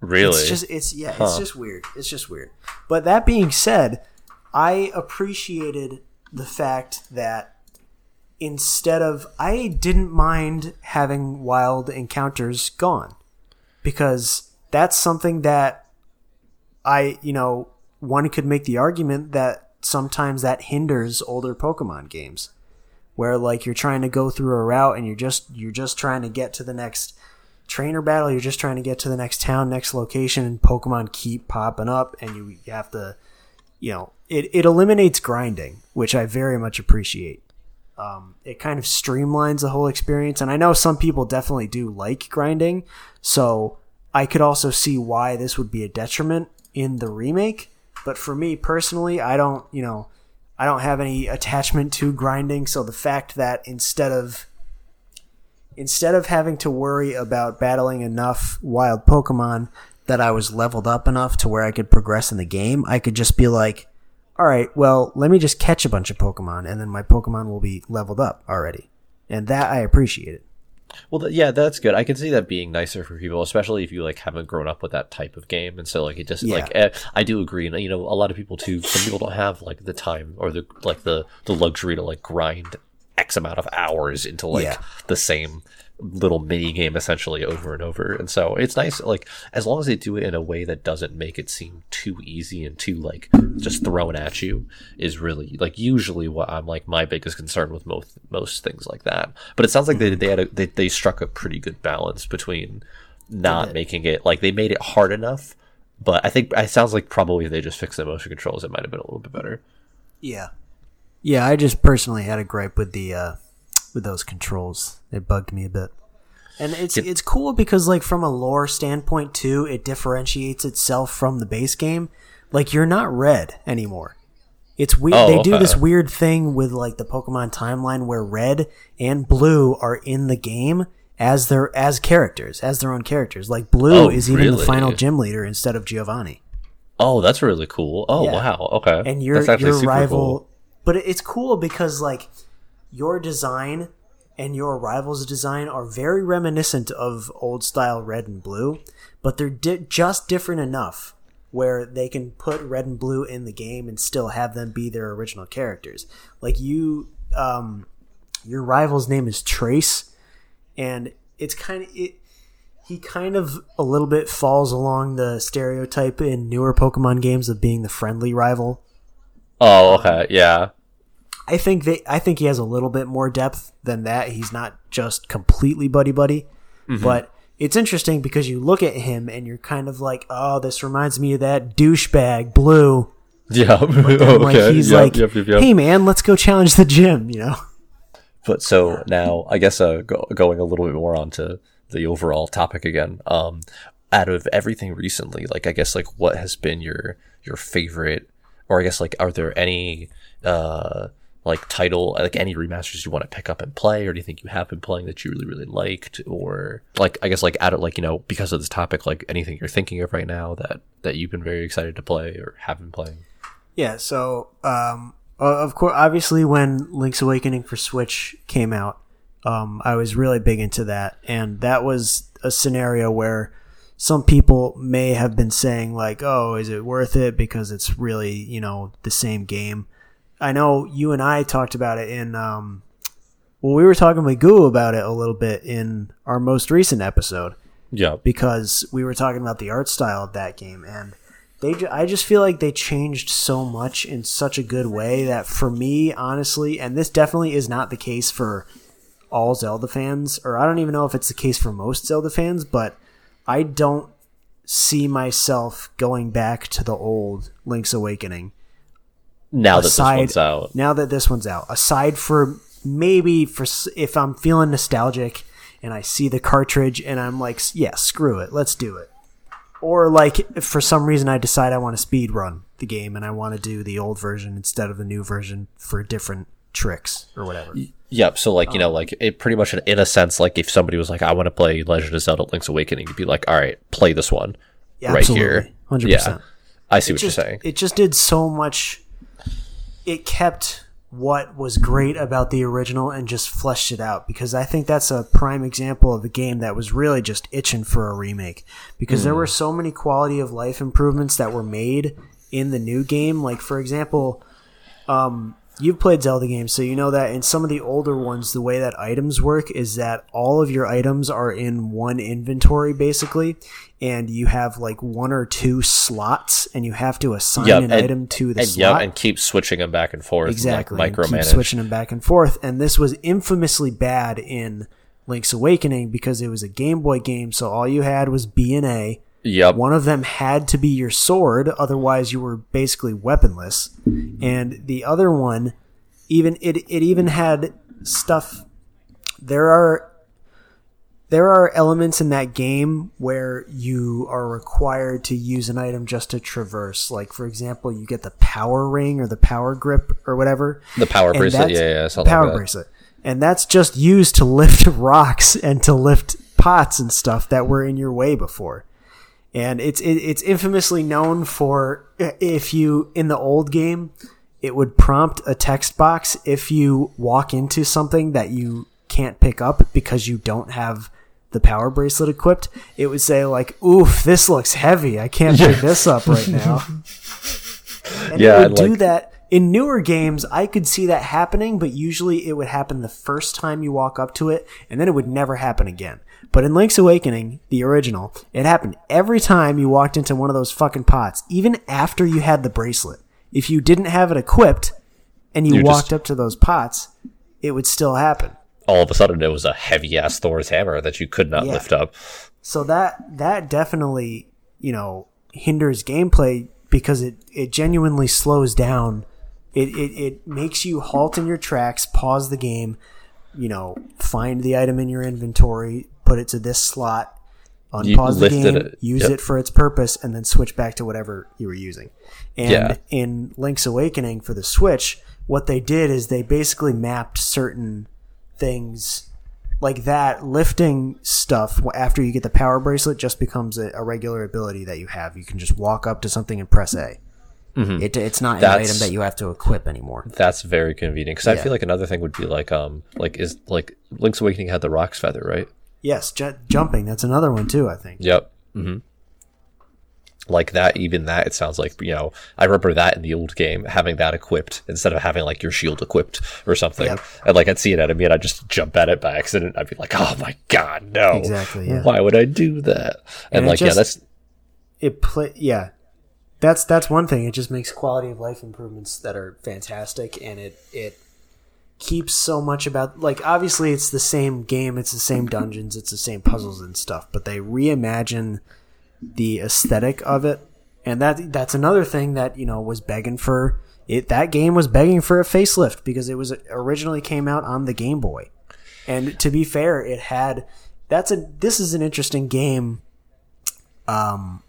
really, It's just it's yeah, it's just weird. It's just weird. But that being said, I appreciated the fact that instead of I didn't mind having wild encounters gone because that's something that I, you know, one could make the argument that sometimes that hinders older Pokemon games where like you're trying to go through a route and you're just you're just trying to get to the next trainer battle. You're just trying to get to the next town next location and pokemon keep popping up and you, you have to you know it, it eliminates grinding which i very much appreciate. Um, it kind of streamlines the whole experience. And i know some people definitely do like grinding. So i could also see why this would be a detriment in the remake. But for me personally i don't you know i don't have any attachment to grinding so the fact that instead of instead of having to worry about battling enough wild Pokemon that I was leveled up enough to where I could progress in the game, I could just be like, all right, well, let me just catch a bunch of Pokemon and then my Pokemon will be leveled up already. And that I appreciated. Well, th- yeah, that's good. I can see that being nicer for people, especially if you like haven't grown up with that type of game, and so like it just Yeah. like eh, I do agree. And you know, a lot of people too. Some people don't have like the time or the like the the luxury to like grind x amount of hours into like Yeah. the same little mini game essentially over and over. And so it's nice, like as long as they do it in a way that doesn't make it seem too easy and too like just thrown at you is really like usually what I'm like my biggest concern with most most things like that. But it sounds like they they had a, they they struck a pretty good balance between not making it like they made it hard enough. But I think it sounds like probably if they just fixed the motion controls, it might have been a little bit better. Yeah. Yeah, I just personally had a gripe with the uh with those controls. It bugged me a bit. And it's it's cool because like from a lore standpoint too, it differentiates itself from the base game. Like you're not red anymore. It's weird. Oh, they do okay. this weird thing with like the Pokemon timeline where red and blue are in the game as their as characters, as their own characters. Like blue Oh, is even the final gym leader instead of Giovanni. Oh, that's really cool. Oh Yeah. wow, okay. and your that's actually your rival cool. but it's cool because like your design and your rival's design are very reminiscent of old style red and blue but they're di- just different enough where they can put red and blue in the game and still have them be their original characters like you um your rival's name is trace and it's kind of it he kind of a little bit falls along the stereotype in newer Pokemon games of being the friendly rival. Oh, okay, yeah. I think they I think he has a little bit more depth than that. He's not just completely buddy buddy. But it's interesting because you look at him and you're kind of like, "Oh, this reminds me of that douchebag Blue." Yeah. Okay. like he's yep, like, yep, yep. "Hey man, let's go challenge the gym," you know. But so now, I guess uh, go, going a little bit more onto the overall topic again. Um, out of everything recently, like I guess like what has been your your favorite, or I guess like are there any uh like title like any remasters you want to pick up and play, or do you think you have been playing that you really really liked, or like I guess like out of like you know because of this topic, like anything you're thinking of right now that that you've been very excited to play or have been playing. Yeah, so um, of course, obviously, when Link's Awakening for Switch came out, um, I was really big into that, and that was a scenario where some people may have been saying like, "Oh, is it worth it?" Because it's really you know the same game. I know you and I talked about it in um, well, we were talking with Goo about it a little bit in our most recent episode Yeah. because we were talking about the art style of that game and they ju- I just feel like they changed so much in such a good way that for me honestly and this definitely is not the case for all Zelda fans or I don't even know if it's the case for most Zelda fans but I don't see myself going back to the old Link's Awakening Now that this one's out. now that this one's out aside for maybe for if i'm feeling nostalgic and i see the cartridge and i'm like yeah screw it let's do it or like if for some reason i decide i want to speed run the game and i want to do the old version instead of the new version for different tricks or whatever. Yep. So like you know um, like it pretty much in a sense like if somebody was like I want to play Legend of Zelda: Link's Awakening, you'd be like, all right, play this one Yeah, right here. absolutely. 100%. Yeah. I see what just, you're saying. It just did so much. It kept what was great about the original and just fleshed it out because I think that's a prime example of a game that was really just itching for a remake because there were so many quality of life improvements that were made in the new game. Like for example, um, you've played Zelda games, so you know that in some of the older ones, the way that items work is that all of your items are in one inventory basically, and you have like one or two slots, and you have to assign Yep, an and- item to the and slot. yeah, and keep switching them back and forth. exactly, like keep switching them back and forth. And this was infamously bad in Link's Awakening because it was a Game Boy game, so all you had was B and A. Yep. One of them had to be your sword, otherwise you were basically weaponless. And the other one, even it it even had stuff. There are there are elements in that game where you are required to use an item just to traverse. Like for example, you get the power ring or the power grip or whatever. The power bracelet. Yeah, yeah. Power like bracelet, and that's just used to lift rocks and to lift pots and stuff that were in your way before. And it's it, it's infamously known for if you in the old game, it would prompt a text box if you walk into something that you can't pick up because you don't have the power bracelet equipped. It would say like, "Oof, this looks heavy. I can't pick this up right now." And Yeah, it would do that in newer games. I could see that happening, but usually it would happen the first time you walk up to it, and then it would never happen again. But in Link's Awakening, the original, it happened every time you walked into one of those fucking pots, even after you had the bracelet. If you didn't have it equipped and you You walked just- up to those pots, it would still happen. All of a sudden, it was a heavy ass Thor's hammer that you could not Yeah. lift up. So that that definitely, you know, hinders gameplay because it, it genuinely slows down. It, it it makes you halt in your tracks, pause the game, you know, find the item in your inventory, put it to this slot, unpause the game, it. use Yep. it for its purpose, and then switch back to whatever you were using. And Yeah. in Link's Awakening for the Switch, what they did is they basically mapped certain things like that lifting stuff after you get the power bracelet just becomes a, a regular ability that you have you can just walk up to something and press a it, it's not an item that you have to equip anymore That's very convenient because I feel like another thing would be like um like is like Link's Awakening had the Roc's Feather, right? Yes ju- jumping that's another one too i think Yep. hmm Like that, even that, it sounds like you know. I remember that in the old game, having that equipped instead of having like your shield equipped or something. Yep. And like I'd see an enemy and I'd just jump at it by accident. I'd be like, "Oh my god, no! Exactly, yeah. Why would I do that?" And, And like, yeah, that's it play yeah that's that's one thing it just makes quality of life improvements that are fantastic and it it keeps so much about like obviously it's the same game it's the same dungeons it's the same puzzles and stuff but they reimagine the aesthetic of it. And that that's another thing that you know was begging for it that game was begging for a facelift because it was originally came out on the game boy. And to be fair it had that's a this is an interesting game um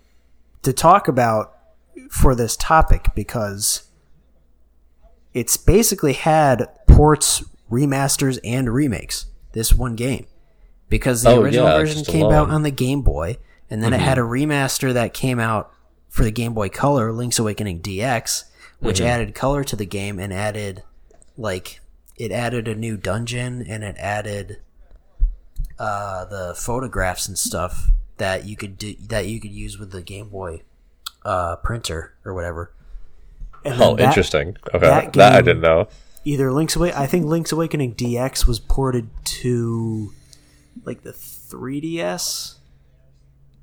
to talk about for this topic because it's basically had ports, remasters, and remakes. This one game because the Oh, original yeah, version came out on the Game Boy, and then it had a remaster that came out for the Game Boy Color, Link's Awakening DX, which added color to the game and added like it added a new dungeon and it added uh, the photographs and stuff that you could do that you could use with the Game Boy uh, printer or whatever. And oh, that- interesting. Okay, that that, I didn't know. Either Link's Away, I think Link's Awakening DX was ported to like the 3DS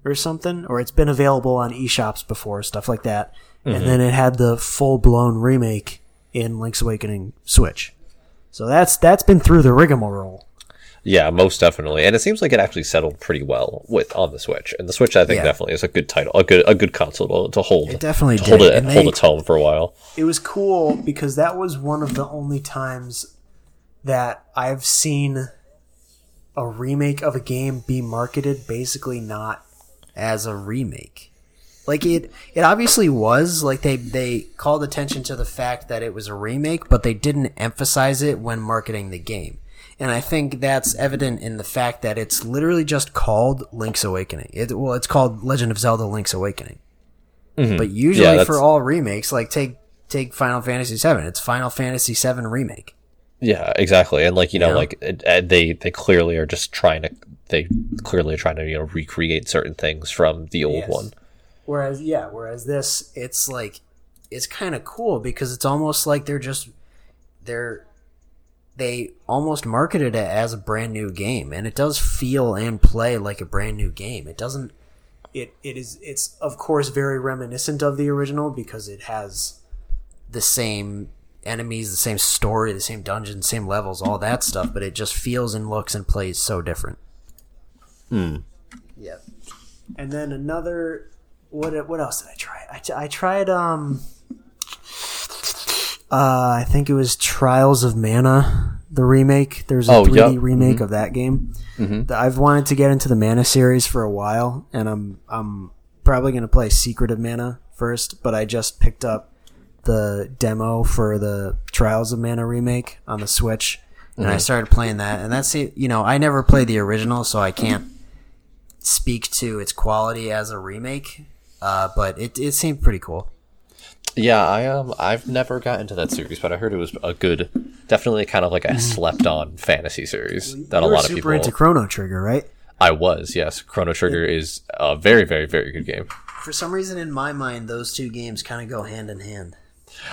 or something, or it's been available on eShops before, stuff like that. Mm-hmm. And then it had the full blown remake in Link's Awakening Switch. So that's that's been through the rigmarole. Yeah, most definitely. And it seems like it actually settled pretty well with on the Switch. And the Switch, I think, Yeah. definitely is a good title, a good a good console to, hold. It definitely to did. hold it And hold they- its home for a while. it was cool because that was one of the only times that I've seen a remake of a game be marketed basically not as a remake. Like it, it obviously was. Like they they called attention to the fact that it was a remake, but they didn't emphasize it when marketing the game. And I think that's evident in the fact that it's literally just called Link's Awakening. It, well, it's called Legend of Zelda: Link's Awakening. But usually Mm-hmm. Yeah, for all remakes, like take take Final Fantasy VII, it's Final Fantasy VII remake. Yeah, exactly. And like you know, Yeah. like it, uh, they they clearly are just trying to they clearly are trying to you know recreate certain things from the old Yes. one. Whereas, yeah, whereas this, it's like, it's kind of cool because it's almost like they're just, they're, they almost marketed it as a brand new game, and it does feel and play like a brand new game. It doesn't, it, it is, it's of course very reminiscent of the original because it has the same enemies, the same story, the same dungeons, same levels, all that stuff, but it just feels and looks and plays so different. Hmm yeah. And then another what what else did I try? i, I tried um uh I think it was Trials of Mana, the remake. There's a Oh, 3D yep. remake of that game. Th- I've wanted to get into the Mana series for a while and I'm I'm probably going to play Secret of Mana first, but I just picked up the demo for the Trials of Mana remake on the Switch. And I started playing that, and that's. You know, I never played the original, so I can't speak to its quality as a remake, uh, but it, it seemed pretty cool. Yeah, I um I've never got into that series, but I heard it was a good, definitely kind of like a slept on fantasy series that a Mm-hmm. You were lot of super people. into Chrono Trigger, right? I was yes. Chrono Trigger is a very very very good game. For some reason, in my mind, those two games kind of go hand in hand.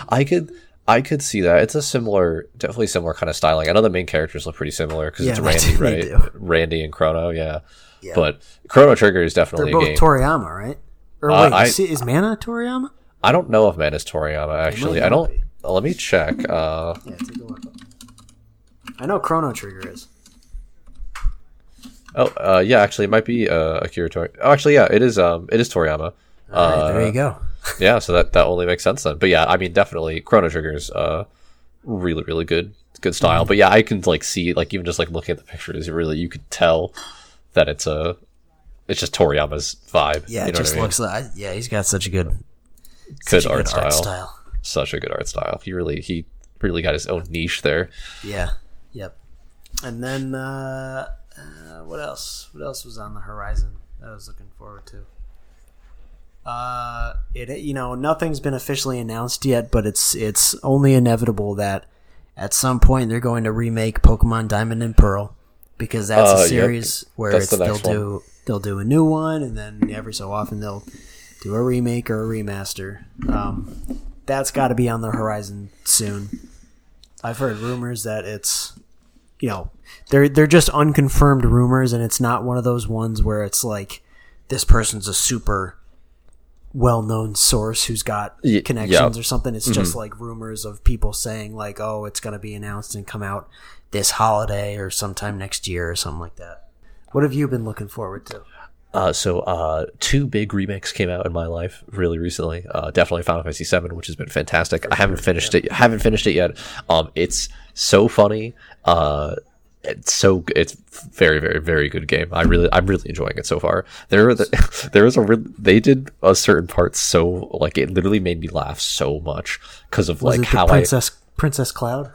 I could I could see that. It's a similar, definitely similar kind of styling. I know the main characters look pretty similar because Yeah, it's they Randi, do, they right? do. Randi and Chrono, yeah. Yeah. But Chrono Trigger is They're definitely a both game. Toriyama, right? Or Uh, wait, I- is, is Mana Toriyama? I don't know if Man is Toriyama actually. I don't. be. Let me check. Uh, Yeah, take a look. I know Chrono Trigger is. oh, uh, yeah. Actually, it might be uh, Akira Toriyama. Oh, actually, yeah. It is. Um, it is Toriyama. Right, Uh, there you go. yeah. So that that only makes sense then. But yeah, I mean, definitely Chrono Trigger is uh, really really good good style. Mm-hmm. But yeah, I can like see like even just like looking at the pictures, you really you could tell that it's a. It's just Toriyama's vibe. Yeah, you it just I mean? looks like yeah, he's got such a good, good art, good style. art style. Such a good art style. He really he really got his own niche there. Yeah. Yep. And then uh, uh, what else? What else was on the horizon that I was looking forward to? Uh, it you know nothing's been officially announced yet, but it's it's only inevitable that at some point they're going to remake Pokemon Diamond and Pearl because that's Uh, a yep. series where it's the they'll do they'll do a new one and then every so often they'll do a remake or a remaster. Um, that's got to be on the horizon soon. I've heard rumors that it's you know they're they're just unconfirmed rumors and it's not one of those ones where it's like this person's a super well-known source who's got connections. Mm-hmm. or something it's just like rumors of people saying like oh it's going to be announced and come out this holiday or sometime next year or something like that what have you been looking forward to Uh, so uh, two big remakes came out in my life really recently. Uh, definitely Final Fantasy VII, which has been fantastic. I haven't finished it. Haven't finished it yet. Um, it's so funny. Uh, it's so it's very very very good game. I really I'm really enjoying it so far. There the, there is a they did a certain part so like it literally made me laugh so much because of was like how I princess princess cloud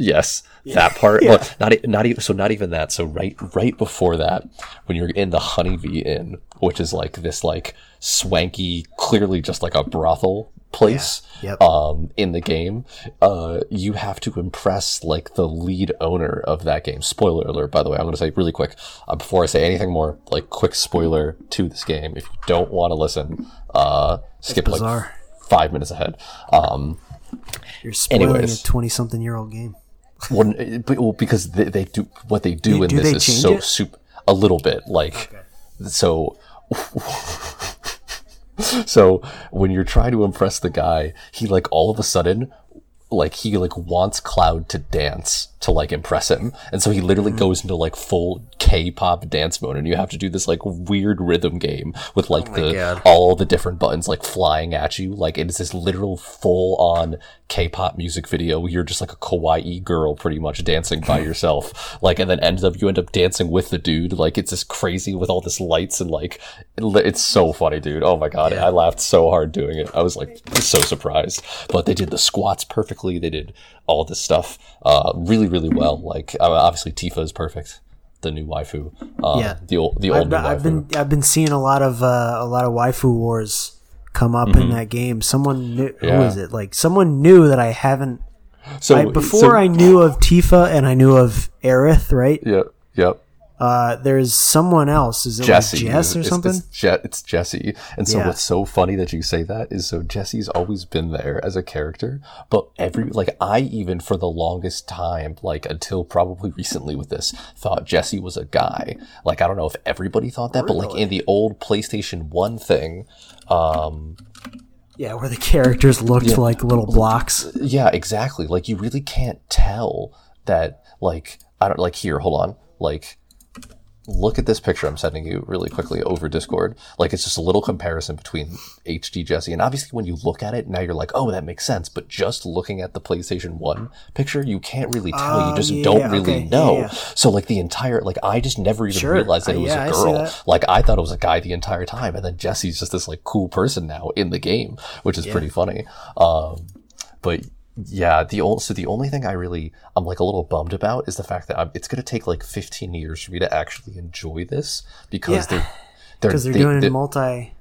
Yes, that part. Yeah. Well, not not even so. Not even that. So right right before that, when you're in the Honeybee Inn, which is like this like swanky, clearly just like a brothel place. Yeah. Yep. Um, in the game, uh, you have to impress like the lead owner of that game. Spoiler alert, by the way. I'm going to say really quick uh, before I say anything more. Like quick spoiler to this game. If you don't want to listen, uh, skip like five minutes ahead. Um, you're spoiling Anyways. a 20 something year old game Well, eh, well, because they, they do what they do Do- in do this is so it? soup a little bit like so. so when you're trying to impress the guy, he like all of a sudden like he like wants Cloud to dance to like impress him, and so he literally goes into like full K-pop dance mode, and you have to do this like weird rhythm game with like the God. all the different buttons like flying at you. Like it is this literal full on K-pop music video. You're just like a kawaii girl, pretty much dancing by yourself. Like, and then ends up you end up dancing with the dude. Like it's just crazy with all this lights and like it- it's so funny, dude. Oh my god, I laughed so hard doing it. I was like so surprised. But they did the squats perfectly. They did all this stuff uh, really, really well. Like obviously Tifa is perfect. The new waifu, uh, Yeah. the old, the old I've, I've been I've been seeing a lot of uh, a lot of waifu wars come up in that game. Someone knew who Mm-hmm. Yeah. is it? Like someone knew that I haven't. so I, before so- I knew of Tifa and I knew of Aerith, right? Yep. Yep. Uh, there's someone else. Is it Jesse. like Jess or It's- something? It's, Je- it's Jesse. And so Yeah. what's so funny that you say that is so Jesse's always been there as a character, but every like I even for the longest time, like until probably recently with this, thought Jesse was a guy. Like I don't know if everybody thought that, but like in the old PlayStation 1 thing, um yeah, where the characters looked like little blocks. yeah, exactly. Like you really can't tell that like I don't like here, hold on. Like look at this picture I'm sending you really quickly over Discord. Like it's just a little comparison between HD Jesse and obviously when you look at it now you're like, "Oh, that makes sense." But just looking at the PlayStation 1 picture, you can't really tell. you Oh, just yeah, don't really okay, yeah, know. yeah. So like the entire like I just never even Sure. realized that it Uh, was I a girl. that. Like I thought it was a guy the entire time and then Jesse's just this like cool person now in the game, which is pretty funny. Um but yeah, the only so the only thing I really I'm like a little bummed about is the fact that I'm, it's going to take like 15 years for me to actually enjoy this because Yeah. they're they're Because they're they- doing they- it multi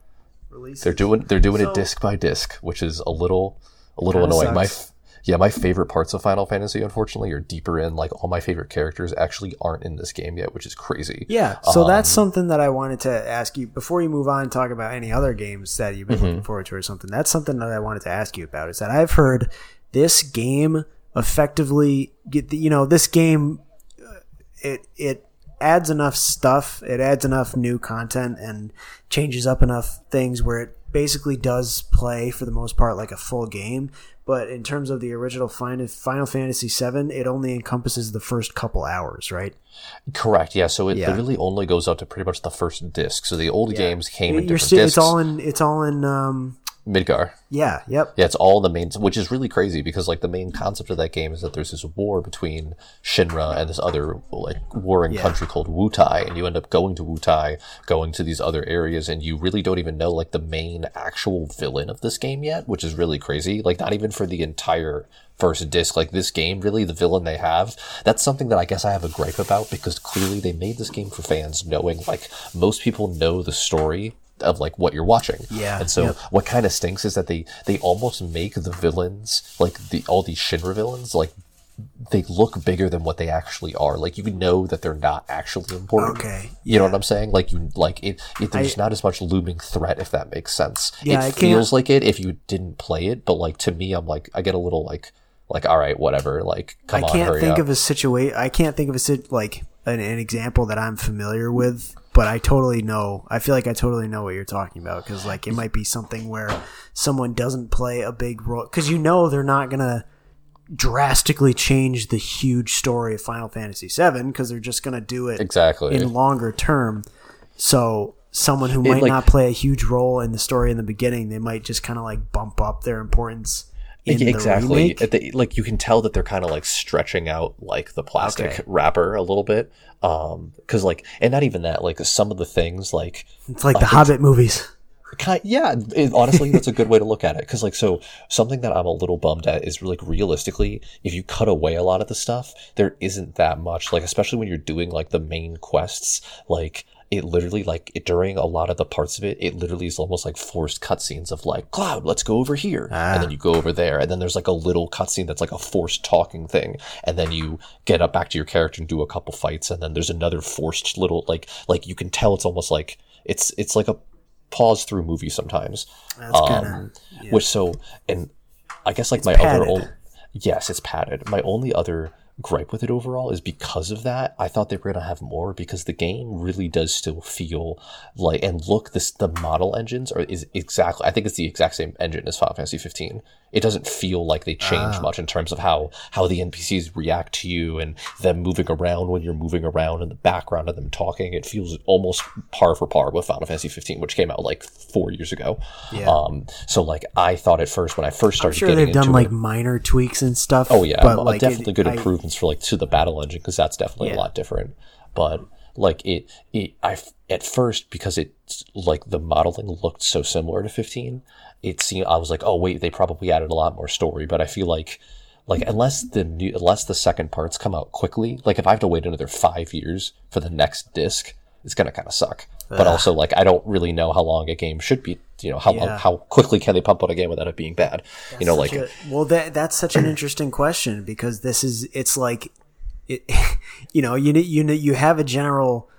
release. they're doing they're doing So- it disc by disc, which is a little a little annoying. My sucks. f- yeah, my favorite parts of Final Fantasy, unfortunately, are deeper in. Like all my favorite characters actually aren't in this game yet, which is crazy. Yeah, so Um, that's something that I wanted to ask you before you move on and talk about any other games that you've been Mm-hmm. looking forward to or something. That's something that I wanted to ask you about. Is that I've heard this game effectively get the, you know this game uh, it it adds enough stuff, it adds enough new content and changes up enough things where it basically does play for the most part like a full game. But in terms of the original Final Final Fantasy VII, it only encompasses the first couple hours, right? Correct. Yeah. So it Yeah. literally only goes out to pretty much the first disc. So the old games came in You're different sti- discs. it's all in it's all in um Midgar. yeah yep Yeah, it's all the main, which is really crazy because like the main concept of that game is that there's this war between Shinra and this other like warring country called Wutai, and you end up going to Wutai, going to these other areas, and you really don't even know like the main actual villain of this game yet, which is really crazy. Like not even for the entire first disc, like this game, really the villain they have. That's something that I guess I have a gripe about because clearly they made this game for fans, knowing like most people know the story of like what you're watching. Yeah, And so yep. what kind of stinks is that they they almost make the villains like the all these Shinra villains like they look bigger than what they actually are. Like you know that they're not actually important. Okay, You know what I'm saying? Like you like it. it there's I- not as much looming threat if that makes sense. Yeah, it I can't- feels like it if you didn't play it, but like to me, I'm like I get a little like like all right, whatever. Like come. I on, can't think up. of a situation I can't think of a sit like an, an example that I'm familiar with but I totally know I feel like I totally know what you're talking about because like it might be something where someone doesn't play a big role because you know they're not gonna drastically change the huge story of Final Fantasy VII because they're just gonna do it exactly. in longer term. So someone who might like- not play a huge role in the story in the beginning, they might just kind of like bump up their importance. Exactly. The. The- like you can tell that they're kind of like stretching out like the plastic Okay. wrapper a little bit. Um, because like, and not even that. Like some of the things, like It's like the Hobbit movies. kind yeah it- honestly that's a good way to look at it because like so something that i'm a little bummed at is like realistically if you cut away a lot of the stuff there isn't that much like especially when you're doing like the main quests like it literally like it, during a lot of the parts of it it literally is almost like forced cutscenes of like cloud let's go over here and then you go over there and then there's like a little cutscene that's like a forced talking thing and then you get up back to your character and do a couple fights and then there's another forced little like like you can tell it's almost like it's it's like a pause through movie sometimes. Um, kinda- Which so, and I guess like my padded. other old, yes, it's padded. My only other gripe with it overall is because of that. I thought they were going to have more because the game really does still feel like and look this the model engines are is exactly I think it's the exact same engine as Final Fantasy 15. It doesn't feel like they change Ah. much in terms of how how the NPCs react to you and them moving around when you're moving around in the background of them talking. It feels almost par for par with Final Fantasy 15, which came out like four years ago. Yeah. Um, so like I thought at first when I first I'm started sure getting they've done into like minor tweaks and stuff. Oh yeah, but like definitely it- good I- for like to the battle engine because that's definitely Yeah. a lot different. But like it, it I at first because it's like the modeling looked so similar to 15, it seemed I was like, oh wait, they probably added a lot more story. But I feel like like unless the new unless the second parts come out quickly, like if I have to wait another five years for the next disc, it's gonna kind of suck. But also like I don't really know how long a game should be. You know how Yeah. how quickly can they pump out a game without it being bad? you know like a- well, that that's such an interesting question because this is it's like it, you know, you you you have a general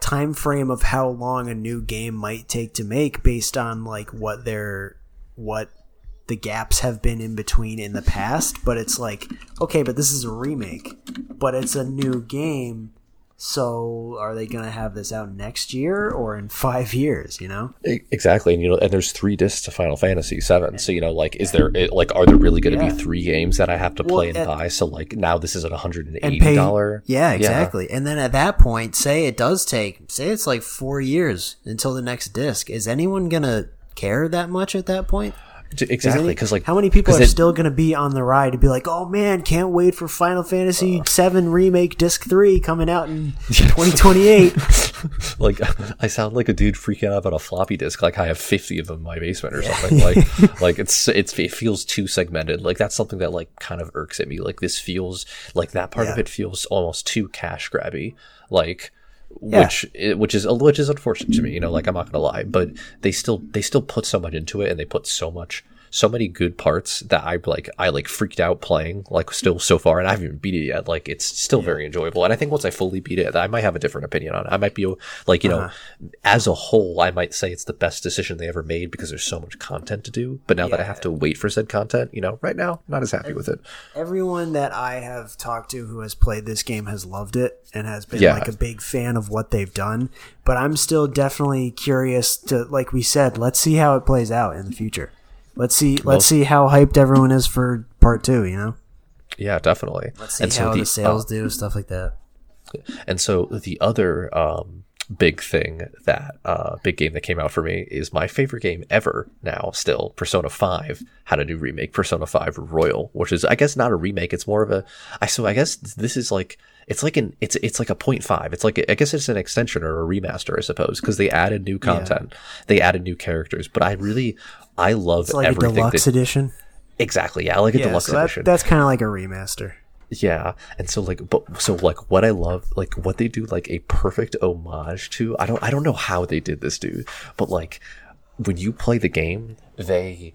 time frame of how long a new game might take to make based on like what their what the gaps have been in between in the past but it's like okay but this is a remake but it's a new game so are they going to have this out next year or in 5 years you know Exactly, and you know, and there's three discs to Final Fantasy Seven. So you know, like, is there like, are there really going to Yeah. be three games that I have to play and, and- buy? So like, now this is at 180 and pay dollar. yeah exactly and then at that point say it does take say it's like four years until the next disc is anyone gonna care that much at that point exactly because like how many people are it- still gonna be on the ride to be like oh man can't wait for final fantasy 7 remake disc 3 coming out in 2028 like I sound like a dude freaking out about a floppy disk. Like I have 50 of them in my basement or something. Like like it's it's it feels too segmented. Like that's something that like kind of irks at me. Like this feels like that part of it feels almost too cash grabby. Like Yeah. which which is which is unfortunate to me. You know, like I'm not gonna lie, but they still they still put so much into it, and they put so much so many good parts that I like I like freaked out playing like still so far, and I haven't even beat it yet. Like it's still very enjoyable, and I think once I fully beat it, I might have a different opinion on it. I might be like you know, uh-huh. as a whole, I might say it's the best decision they ever made because there's so much content to do. But now that I have to wait for said content, you know, right now, not as happy with it. everyone that I have talked to who has played this game has loved it and has been Yeah. like a big fan of what they've done. But I'm still definitely curious to, like we said, let's see how it plays out in the future. Let's see, let's see how hyped everyone is for part two. You know, Yeah, definitely. let's see And so how the, uh, sales do, stuff like that. And so the other um, big thing that uh, big game that came out for me is my favorite game ever now. Still, Persona Five had a new remake, Persona Five Royal, which is I guess not a remake. It's more of a. I so I guess this is like it's like an it's it's like a point five. It's like I guess it's an extension or a remaster, I suppose, because they added new content, they added new characters. But I really I love It's like a everything. deluxe that, edition. exactly, yeah, like a Yeah, deluxe so that, edition. that's kind of like a remaster. Yeah, and so like, but so like, what I love, like, what they do, like a perfect homage to. I don't, I don't know how they did this, dude, but like, when you play the game, they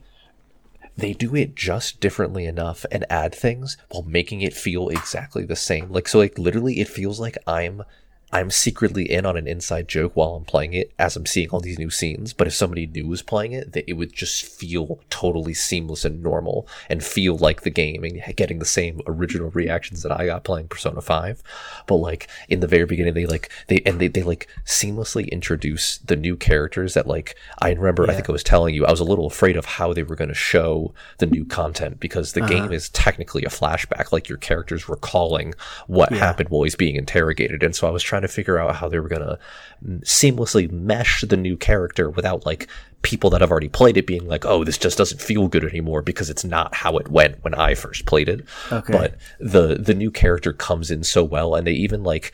they do it just differently enough and add things while making it feel exactly the same. Like, so like, literally, it feels like I'm. I'm secretly in on an inside joke while I'm playing it as I'm seeing all these new scenes. But if somebody new was playing it, that it would just feel totally seamless and normal and feel like the game and getting the same original reactions that I got playing Persona 5. But like in the very beginning, they like, they, and they, they like seamlessly introduce the new characters that like, I remember, I think I was telling you, I was a little afraid of how they were going to show the new content because the game uh-huh. is technically a flashback. Like your character's recalling what happened while he's being interrogated. And so I was trying to figure out how they were going to mm, seamlessly mesh the new character without like people that have already played it being like, oh, this just doesn't feel good anymore because it's not how it went when I first played it. Okay. But the the new character comes in so well, and they even like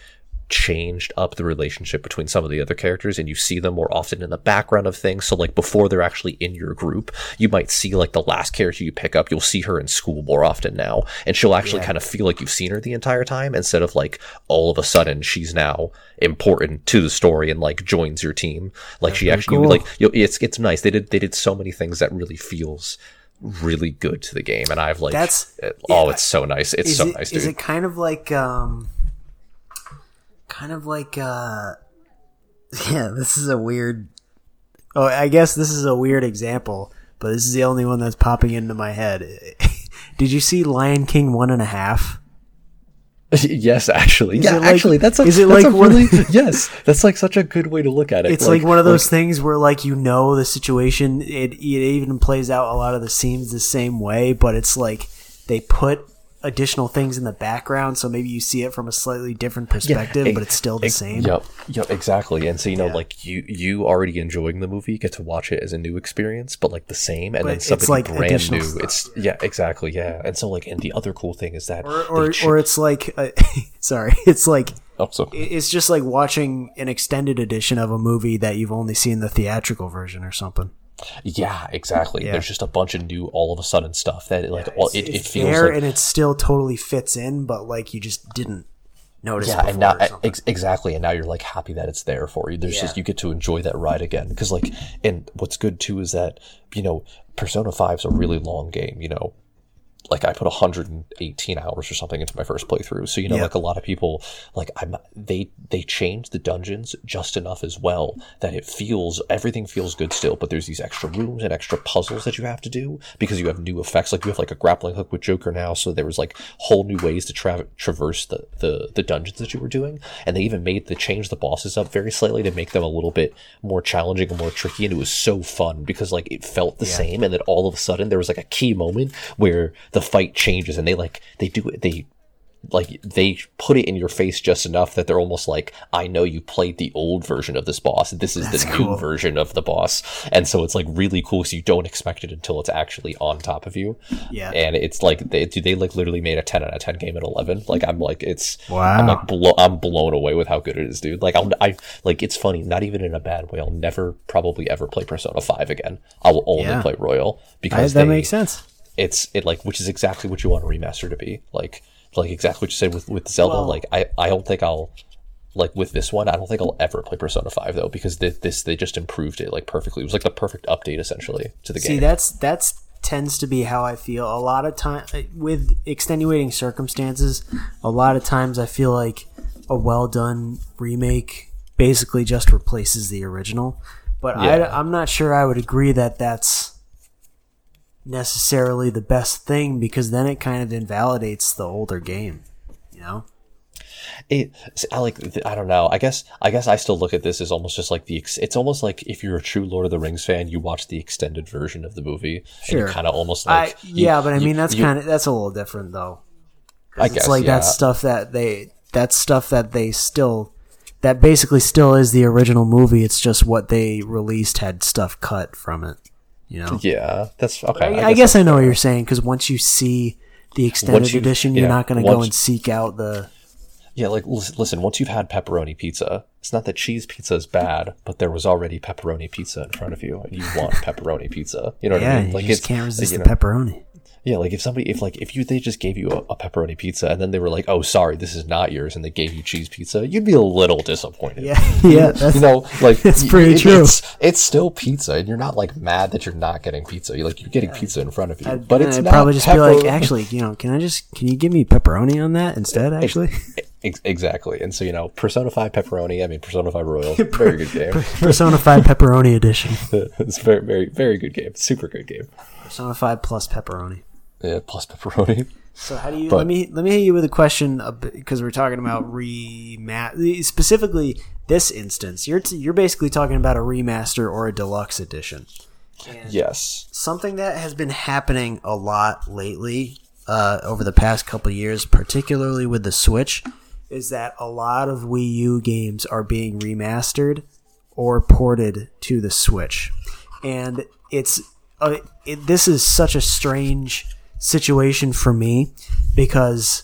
changed up the relationship between some of the other characters and you see them more often in the background of things. So like before they're actually in your group you might see like the last character you pick up. You'll see her in school more often now and she'll actually kind of feel like you've seen her the entire time instead of like all of a sudden she's now important to the story and like joins your team. Like she actually cool. like you it's it's nice. They did they did so many things that really feels really good to the game and i've like That's- oh yeah. it's so nice. It's Is so it, nice dude. is it kind of like um kind of like uh yeah this is a weird oh i guess this is a weird example but this is the only one that's popping into my head did you see lion king one and a half yes, actually, Is yeah, like- actually, that's a, is it that's like a really yes, that's like such a good way to look at it. It's like, one of those things where like you know the situation. It it even plays out a lot of the scenes the same way, but it's like they put additional things in the background, so maybe you see it from a slightly different perspective, ex- but it's still the ex- same. Yep, yep, exactly. And so you know, Yeah. like you you already enjoying the movie, get to watch it as a new experience, but like the same, and But then something like brand new. stuff. It's yeah, exactly, yeah. And so like, and the other cool thing is that Or or, ch- or it's like uh, sorry, it's like oh, so it's just like watching an extended edition of a movie that you've only seen the theatrical version or something. Yeah, exactly. Yeah. There's just a bunch of new, all of a sudden stuff that like, well, it, it it's feels there like and it still totally fits in, but like you just didn't notice. yeah, and now ex- exactly, and now you're like happy that it's there for you. There's Yeah. just you get to enjoy that ride again because like, and what's good too is that you know Persona 5 is a really long game. You know, like I put 118 hours or something into my first playthrough. So you know, Yeah. like a lot of people, like I'm they they changed the dungeons just enough as well that it feels everything feels good still, but there's these extra rooms and extra puzzles that you have to do because you have new effects. Like you have like a grappling hook with Joker now, so there was like whole new ways to tra- traverse the, the the dungeons that you were doing, and they even made the change the bosses up very slightly to make them a little bit more challenging and more tricky, and it was so fun because like it felt the same, and then all of a sudden there was like a key moment where the fight changes, and they like they do it they like they put it in your face just enough that they're almost like i know you played the old version of this boss this is That's the cool. new version of the boss and so it's like really cool so you don't expect it until it's actually on top of you Yeah. and it's like they do they like literally made a 10 out of 10 game at 11 like i'm like it's wow i'm like blow, i'm blown away with how good it is dude like i'll i like it's funny not even in a bad way i'll never probably ever play persona 5 again i'll only Yeah. play royal I, because that they- makes sense. It's it like which is exactly what you want a remaster to be like like exactly what you said with with zelda Well- like i i don't think i'll like with this one i don't think i'll ever play persona 5 though because this, this they just improved it like perfectly it was like the perfect update essentially to the See, game See that's that's tends to be how I feel a lot of time with extenuating circumstances. A lot of times, I feel like a well done remake basically just replaces the original. But Yeah. I, I'm not sure I would agree that that's necessarily the best thing because then it kind of invalidates the older game. You know? it i like i don't know i guess i guess i still look at this as almost just like the ex- it's almost like if you're a true lord of the rings fan you watch the extended version of the movie and Sure. kind of almost like I, you- yeah, but I you- mean that's kind of that's a little different though. I it's guess, like yeah. that's stuff that they that stuff that they still that basically still is the original movie. It's just what they released had stuff cut from it. You know. yeah that's okay I, I guess I know what you're saying because once you see the extended you- edition, you're yeah, not going to go and seek out the. Yeah, like listen, once you've had pepperoni pizza, it's not that cheese pizza is bad, but there was already pepperoni pizza in front of you, and you want pepperoni pizza. You know what Yeah, I mean? Like you just it's can't resist you the pepperoni. Yeah, like if somebody, if like if you they just gave you a, a pepperoni pizza, and then they were like, "Oh, sorry, this is not yours," and they gave you cheese pizza, you'd be a little disappointed. Yeah, yeah, that's, You know, like y- pretty it- true. It's, it's still pizza, and you're not like mad that you're not getting pizza. You're like you're getting pizza in front of you, I'd, but it's I'd probably just be like, actually, you know, can I just can you give me pepperoni on that instead? Actually, Ex- exactly. And so you know, Persona Five pepperoni. I mean, Persona Five Royal, very good game. Persona Five pepperoni edition. it's very, very, very good game. Super good game. Persona Five plus pepperoni. Yeah, plus pepperoni. So how do you But- let me let me hit you with a question because we're talking about remat specifically this instance. You're t- you're basically talking about a remaster or a deluxe edition. Yes. Something that has been happening a lot lately uh, over the past couple years, particularly with the Switch, is that a lot of Wii U games are being remastered or ported to the Switch, and it's uh, it, this is such a strange situation for me because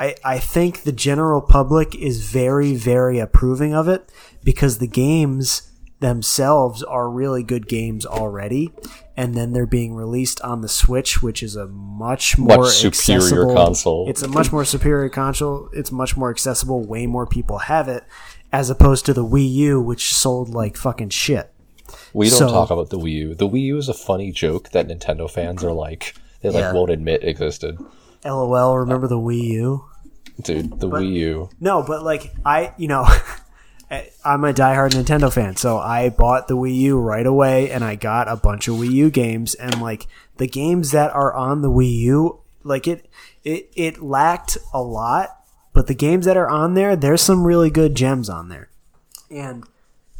I I think the general public is very very approving of it because the games themselves are really good games already and then they're being released on the Switch which is a much more superior accessible- console. It's a much more superior console. It's much more accessible. Way more people have it as opposed to the Wii U which sold like fucking shit. We don't So- talk about the Wii U. The Wii U is a funny joke that Nintendo fans are like they like Yeah. won't admit existed. LOL, remember the Wii U? Dude, the Wii U. No, but like I, you know, I'm a diehard Nintendo fan, so I bought the Wii U right away, and I got a bunch of Wii U games, and like the games that are on the Wii U, like it, it, it lacked a lot, but the games that are on there, there's some really good gems on there. And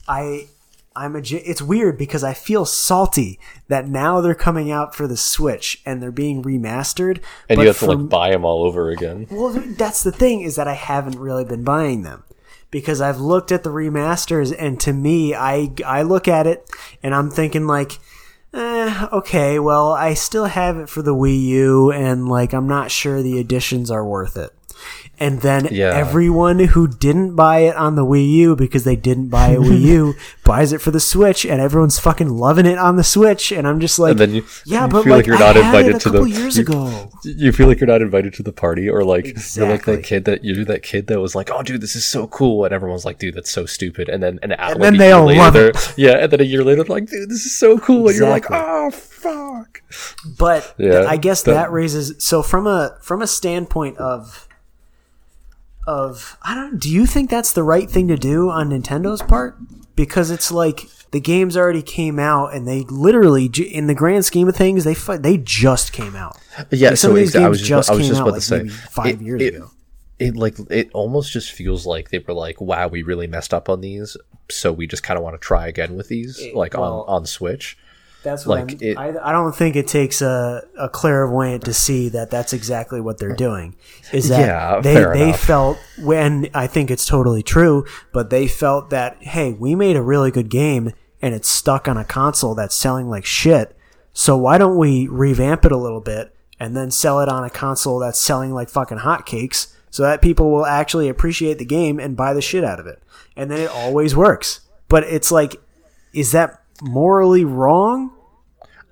I I'm a. it's weird because I feel salty that now they're coming out for the Switch and they're being remastered. And but you have to like buy them all over again. well, that's the thing is that I haven't really been buying them because I've looked at the remasters and to me, I I look at it and I'm thinking like, eh, okay, well, I still have it for the Wii U and like I'm not sure the additions are worth it. And then Yeah. everyone who didn't buy it on the Wii U because they didn't buy a Wii U buys it for the Switch, and everyone's fucking loving it on the Switch. And I'm just like, And you, yeah, you but feel like, like you're not invited to the years you, ago. You feel like you're not invited to the party, or like you're like that kid that you're that kid that was like, "Oh, dude, this is so cool," and everyone's like, "Dude, that's so stupid." And then and, like, then they all later, love they're- Yeah, and then a year later, like, "Dude, this is so cool," and you're like, "Oh, fuck." But Yeah, I guess that- that, raises so from a from a standpoint of of I don't do you think that's the right thing to do on Nintendo's part because it's like the games already came out and they literally in the grand scheme of things they they just came out. Yeah, Like, some so of these exactly, I games was just, I was just out, about like, to say five it- years it- ago. It like it almost just feels like they were like, "Wow, we really messed up on these," so we just kind of want to try again with these, eh, like well- on on Switch. That's what like, I'm- it- I, I don't think it takes a, a clairvoyant to see that that's exactly what they're doing. Is that Yeah, they they enough. felt when I think it's totally true, but they felt that hey, we made a really good game and it's stuck on a console that's selling like shit. So why don't we revamp it a little bit and then sell it on a console that's selling like fucking hotcakes so that people will actually appreciate the game and buy the shit out of it. And then it always works. But it's like is that morally wrong?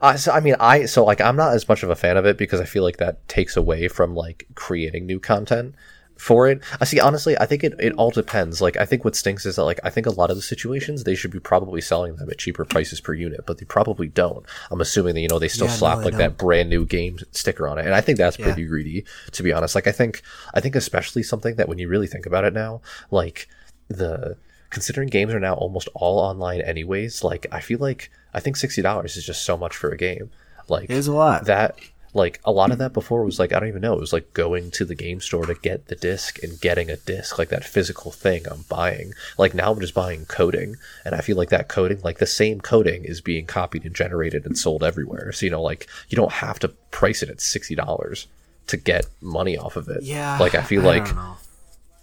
I, so, I mean, I so like I'm not as much of a fan of it because I feel like that takes away from like creating new content for it. I see. Honestly, I think it, it all depends. Like, I think what stinks is that like I think a lot of the situations they should be probably selling them at cheaper prices per unit, but they probably don't. I'm assuming that you know they still Yeah, slap they like that brand new game sticker on it, and I think that's pretty greedy to be honest. Like, I think I think especially something that when you really think about it now, like the considering games are now almost all online anyways like i feel like i think $60 is just so much for a game like It is a lot. that like a lot of that before was like i don't even know it was like going to the game store to get the disc and getting a disc like that physical thing i'm buying like now i'm just buying coding and i feel like that coding like the same coding is being copied and generated and sold everywhere so you know like you don't have to price it at $60 to get money off of it Yeah. like i feel I like.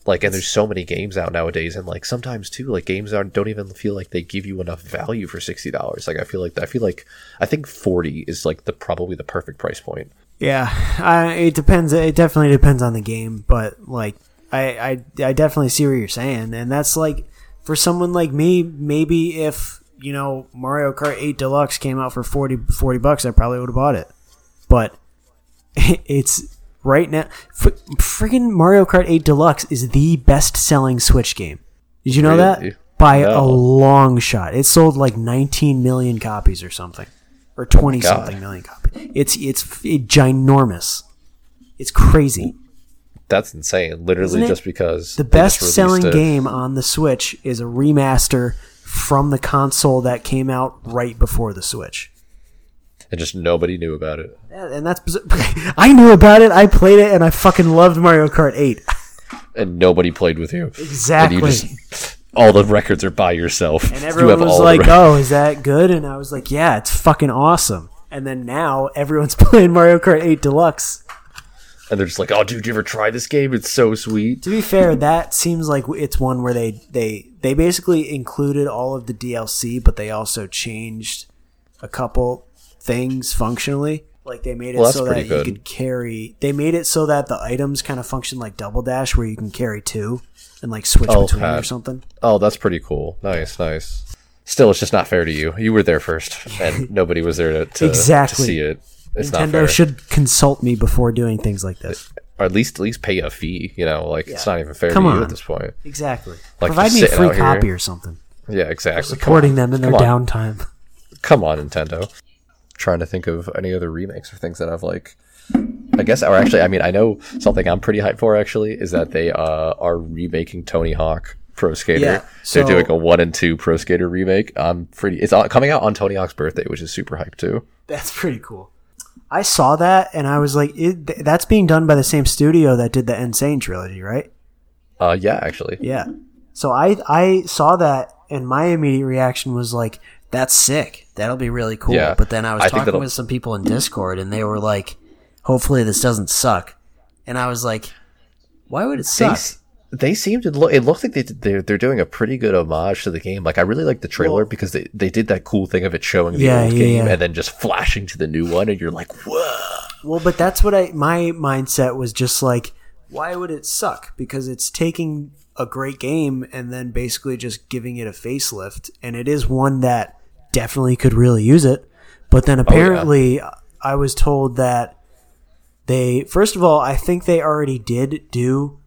Like and there's so many games out nowadays and like sometimes too like games aren't don't even feel like they give you enough value for $60 like i feel like i feel like i think 40 is like the probably the perfect price point Yeah, I, it depends. It definitely depends on the game, but like I, I, I definitely see what you're saying, and that's like for someone like me, maybe if you know Mario Kart 8 Deluxe came out for 40, 40 bucks, I probably would have bought it. But it's right now. F- freaking Mario Kart 8 Deluxe is the best-selling Switch game. Did you know Really? that? By No. a long shot. It sold like 19 million copies or something, or 20 God. something million copies. It's it's ginormous. It's crazy. that's insane literally just because The best selling it. game on the Switch is a remaster from the console that came out right before the Switch. And just nobody knew about it And that's I knew about it. I played it, and I fucking loved Mario Kart 8. and nobody played with you Exactly. and you just all the records are by yourself And You everyone have was all like, "Oh, is that good?" And I was like, "Yeah, it's fucking awesome." And then now everyone's playing Mario Kart 8 Deluxe. and they're just like oh dude you ever try this game it's so sweet To be fair, that seems like it's one where they they they basically included all of the DLC, but they also changed a couple things functionally. Like they made it Well, so that you good. could carry. They made it so that the items kind of function like double dash, where you can carry two and like switch Oh, between or something. oh that's pretty cool nice nice still it's just not fair to you you were there first and nobody was there to, to, Exactly. to see it it's Nintendo should consult me before doing things like this. or at least at least pay a fee. You know, like it's not even fair Come to you at this point. Exactly. Like, Provide me a free out here. copy or something. Yeah, exactly. Supporting them in their on. downtime. Come on, Nintendo. Trying to think of any other remakes or things that I've like. I guess, or actually, I mean, I know something I'm pretty hyped for. Actually, is that they uh, are remaking Tony Hawk Pro Skater. Yeah, so- They're doing a one and two Pro Skater remake. I'm pretty. It's coming out on Tony Hawk's birthday, which is super hyped too. That's pretty cool. I saw that and I was like, it, th- that's being done by the same studio that did the N. Sane trilogy, right? Uh, yeah, actually. Yeah. So I I saw that and my immediate reaction was like, "That's sick. That'll be really cool." Yeah. But then I was I talking with some people in Discord and they were like, "Hopefully this doesn't suck." And I was like, "Why would it They, suck?" s- they seemed to look. It looked like they, they're, they're doing a pretty good homage to the game. Like I really like the trailer Well- because they, they did that cool thing of it showing the Yeah, old yeah, game yeah. and then just flashing to the new one, and you're like, whoa. Well, but that's what I my mindset was just like, why would it suck? Because it's taking a great game and then basically just giving it a facelift, and it is one that definitely could really use it. But then apparently, I was told that they first of all, I think they already did do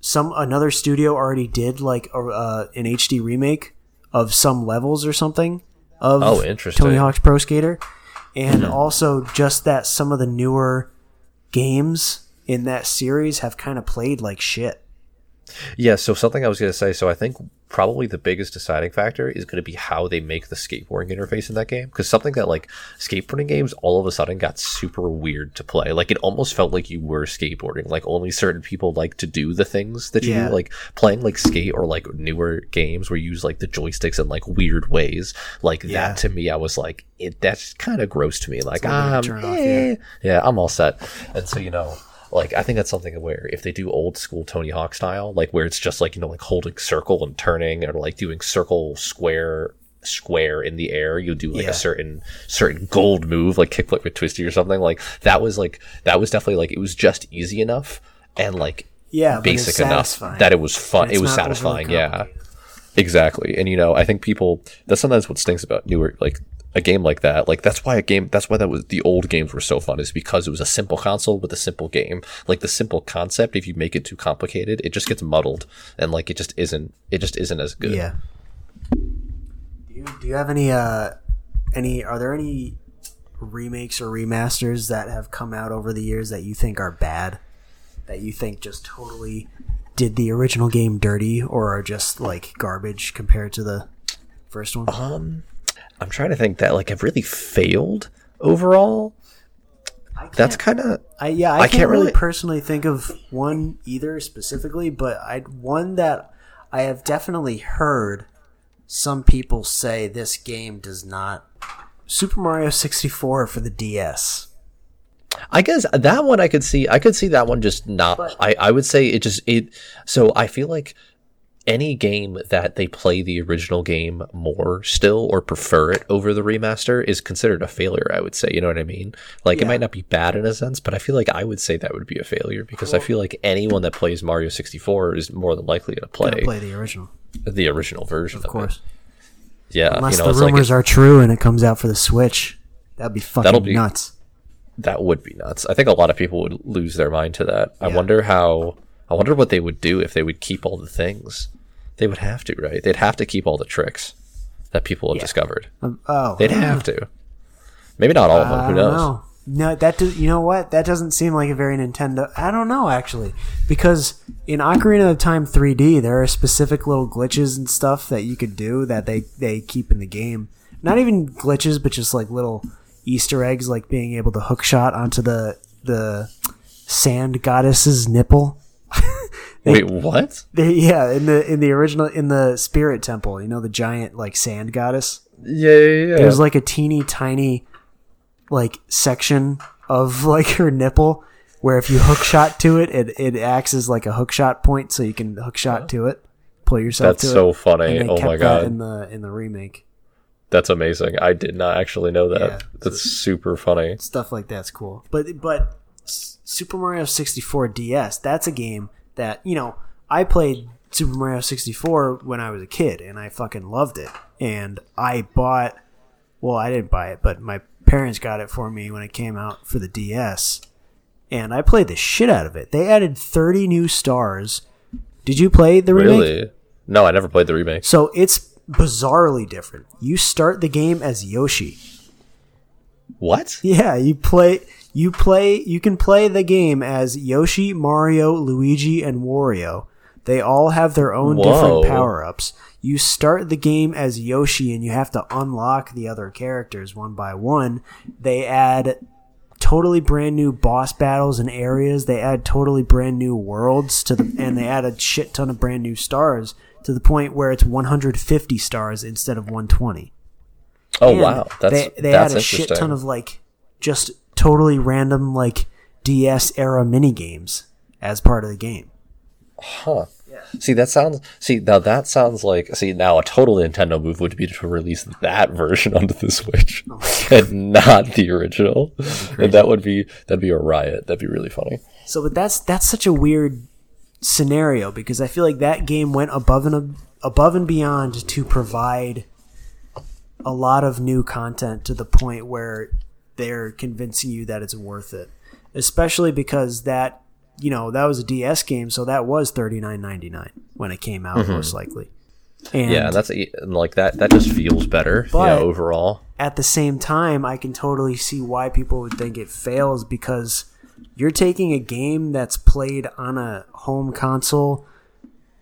some another studio already did like a, uh, an HD remake of some levels or something of Oh, interesting. Tony Hawk's Pro Skater, and also just that some of the newer games in that series have kind of played like shit. Yeah, so something I was going to say. So I think probably the biggest deciding factor is going to be how they make the skateboarding interface in that game. Because something that like skateboarding games all of a sudden got super weird to play. Like it almost felt like you were skateboarding. Like only certain people like to do the things that you Yeah. do. Like playing like skate or like newer games where you use like the joysticks in like weird ways. Like Yeah. that to me, I was like, it that's kind of gross to me. Like a little bit of um, off, eh, yeah, I'm all set. And so you know, like I think that's something where if they do old school Tony Hawk style, like where it's just like you know like holding circle and turning, or like doing circle square square in the air, you do like Yeah. a certain certain gold move, like kickflip with twisty or something. Like that was like that was definitely like it was just easy enough and like Yeah, basic enough that it was fun. It was satisfying. Yeah. Exactly. And you know, I think people that's sometimes what stinks about newer like a game like that. Like that's why a game that's why that was the old games were so fun is because it was a simple console with a simple game. Like the simple concept, if you make it too complicated, it just gets muddled and like it just isn't it just isn't as good. Yeah. Do you, do you have any uh any are there any remakes or remasters that have come out over the years that you think are bad? That you think just totally did the original game dirty or are just like garbage compared to the first one? Um I'm trying to think that like have really failed overall. That's kind of I yeah, I, I can't, can't really really- personally think of one either specifically, but I one that I have definitely heard some people say this game does not Super Mario 64 for the DS. I guess that one I could see. I could see that one just not. But- I I would say it just it. So I feel like any game that they play the original game more still or prefer it over the remaster is considered a failure. I would say. You know what I mean? Like Yeah. it might not be bad in a sense, but I feel like I would say that would be a failure because I feel like anyone that plays Mario sixty four is more than likely to play, play the original, the original version. Of, of course. it. Yeah, Unless you know, the it's like rumors are true and it comes out for the Switch, that'd be fucking be- nuts. That would be nuts. I think a lot of people would lose their mind to that. I wonder how. I wonder what they would do if they would keep all the things. They would have to, right? They'd have to keep all the tricks that people have discovered. Um, oh, They'd have to. Maybe not all of them. Who knows? know. No, that does. You know what? That doesn't seem like a very Nintendo. I don't know actually, because in Ocarina of Time 3D, there are specific little glitches and stuff that you could do that they they keep in the game. Not even glitches, but just like little Easter eggs, like being able to hook shot onto the the sand goddess's nipple. Wait, what? They, yeah, in the in the original in the Spirit Temple, you know the giant like sand goddess. Yeah, yeah, yeah. there's like a teeny tiny like section of like her nipple where if you hook shot to it, it it acts as like a hook shot point, so you can hook shot to it, pull yourself That's to so it. funny. They Oh my god, in the in the remake. that's amazing. I did not actually know that. Yeah. That's super funny. Stuff like that's cool. But but Super Mario 64 DS, that's a game that you know I played Super Mario 64 when I was a kid, and I fucking loved it. And I bought, well, I didn't buy it, but my parents got it for me when it came out for the DS, and I played the shit out of it. They added 30 new stars. Did you play the remake? Really? No, I never played the remake. So it's bizarrely different. You start the game as Yoshi. What? Yeah, you play you play you can play the game as Yoshi, Mario, Luigi, and Wario. They all have their own Whoa. different power-ups. You start the game as Yoshi and you have to unlock the other characters one by one. They add totally brand new boss battles and areas. They add totally brand new worlds to the, and they add a shit ton of brand new stars to the point where it's 150 stars instead of 120. Oh And wow, that's they they that's add a shit ton of like just totally random like DS era mini games as part of the game. Huh. Yeah. See, that sounds. See, now that sounds like. See, now a total Nintendo move would be to release that version onto the Switch, oh and not the original. And that would be that'd be a riot. That'd be really funny. So, but that's that's such a weird scenario because I feel like that game went above and above and beyond to provide a lot of new content to the point where they're convincing you that it's worth it. Especially because that you know that was a DS game, so that was thirty nine ninety nine when it came out, mm-hmm. most likely. And Yeah, that's like that. That just feels better. Yeah, overall. at the same time, I can totally see why people would think it fails because you're taking a game that's played on a home console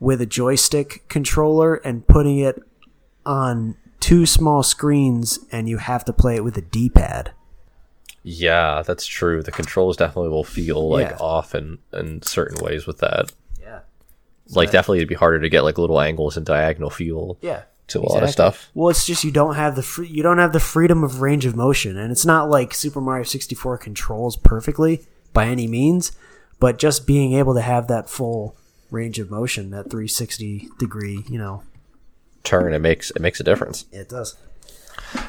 with a joystick controller and putting it on two small screens, and you have to play it with a D pad. Yeah, that's true. The controls definitely will feel like Yeah. off in in certain ways with that. Yeah. Like definitely, it'd be harder to get like little angles and diagonal feel Yeah. to a lot of stuff. Well, it's just you don't have the free, you don't have the freedom of range of motion, and it's not like Super Mario 64 controls perfectly by any means, but just being able to have that full range of motion, that 360 degree, you know, Turn it makes it makes a difference. it does.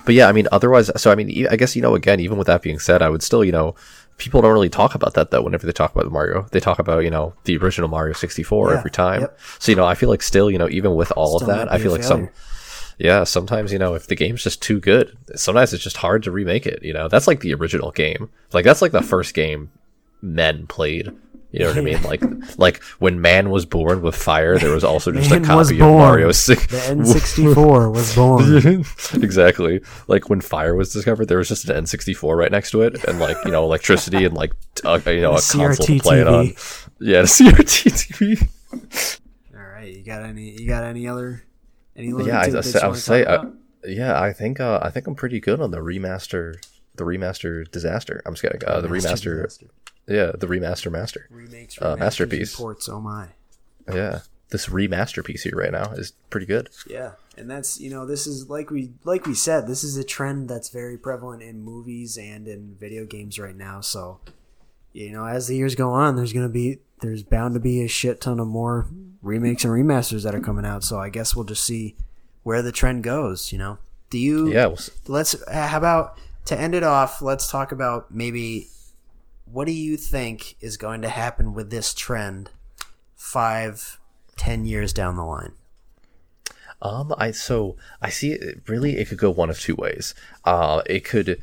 But yeah, I mean, otherwise, so I mean, I guess you know, again, even with that being said, I would still, you know, people don't really talk about that though. Whenever they talk about Mario, they talk about you know the original Mario sixty four Yeah, every time. yep. So you know, I feel like still, you know, even with all Still of that, I feel like some, yeah, sometimes you know, if the game's just too good, sometimes it's just hard to remake it. You know, that's like the original game. Like that's like the first game men played. You know what I mean? Like, like when man was born with fire, there was also just a Man was copy of. Mario six. The N64 was born. exactly. Like when fire was discovered, there was just an N64 right next to it, and like you know electricity and like t- uh, you know a console to CRT play it on. TV. Yeah, the CRT TV. All right, you got any? You got any other? Any little Yeah, I, I, tidbits say, you I would say, talk uh, yeah, I think uh, I think I'm pretty good on the remaster, the remaster disaster. I'm just kidding. Uh, the remaster, Disaster. Yeah, the remaster master. remakes, uh, masterpiece. Ports, Oh my. Yeah, this remaster piece here right now is pretty good. Yeah, and that's you know this is like we like we said this is a trend that's very prevalent in movies and in video games right now. So you know as the years go on, there's gonna be there's bound to be a shit ton of more remakes and remasters that are coming out. So I guess we'll just see where the trend goes. You know, do you? Yeah, well, Let's. How about to end it off? Let's talk about maybe what do you think is going to happen with this trend five, ten years down the line? Um, I so I see it really it could go one of two ways. Uh, it could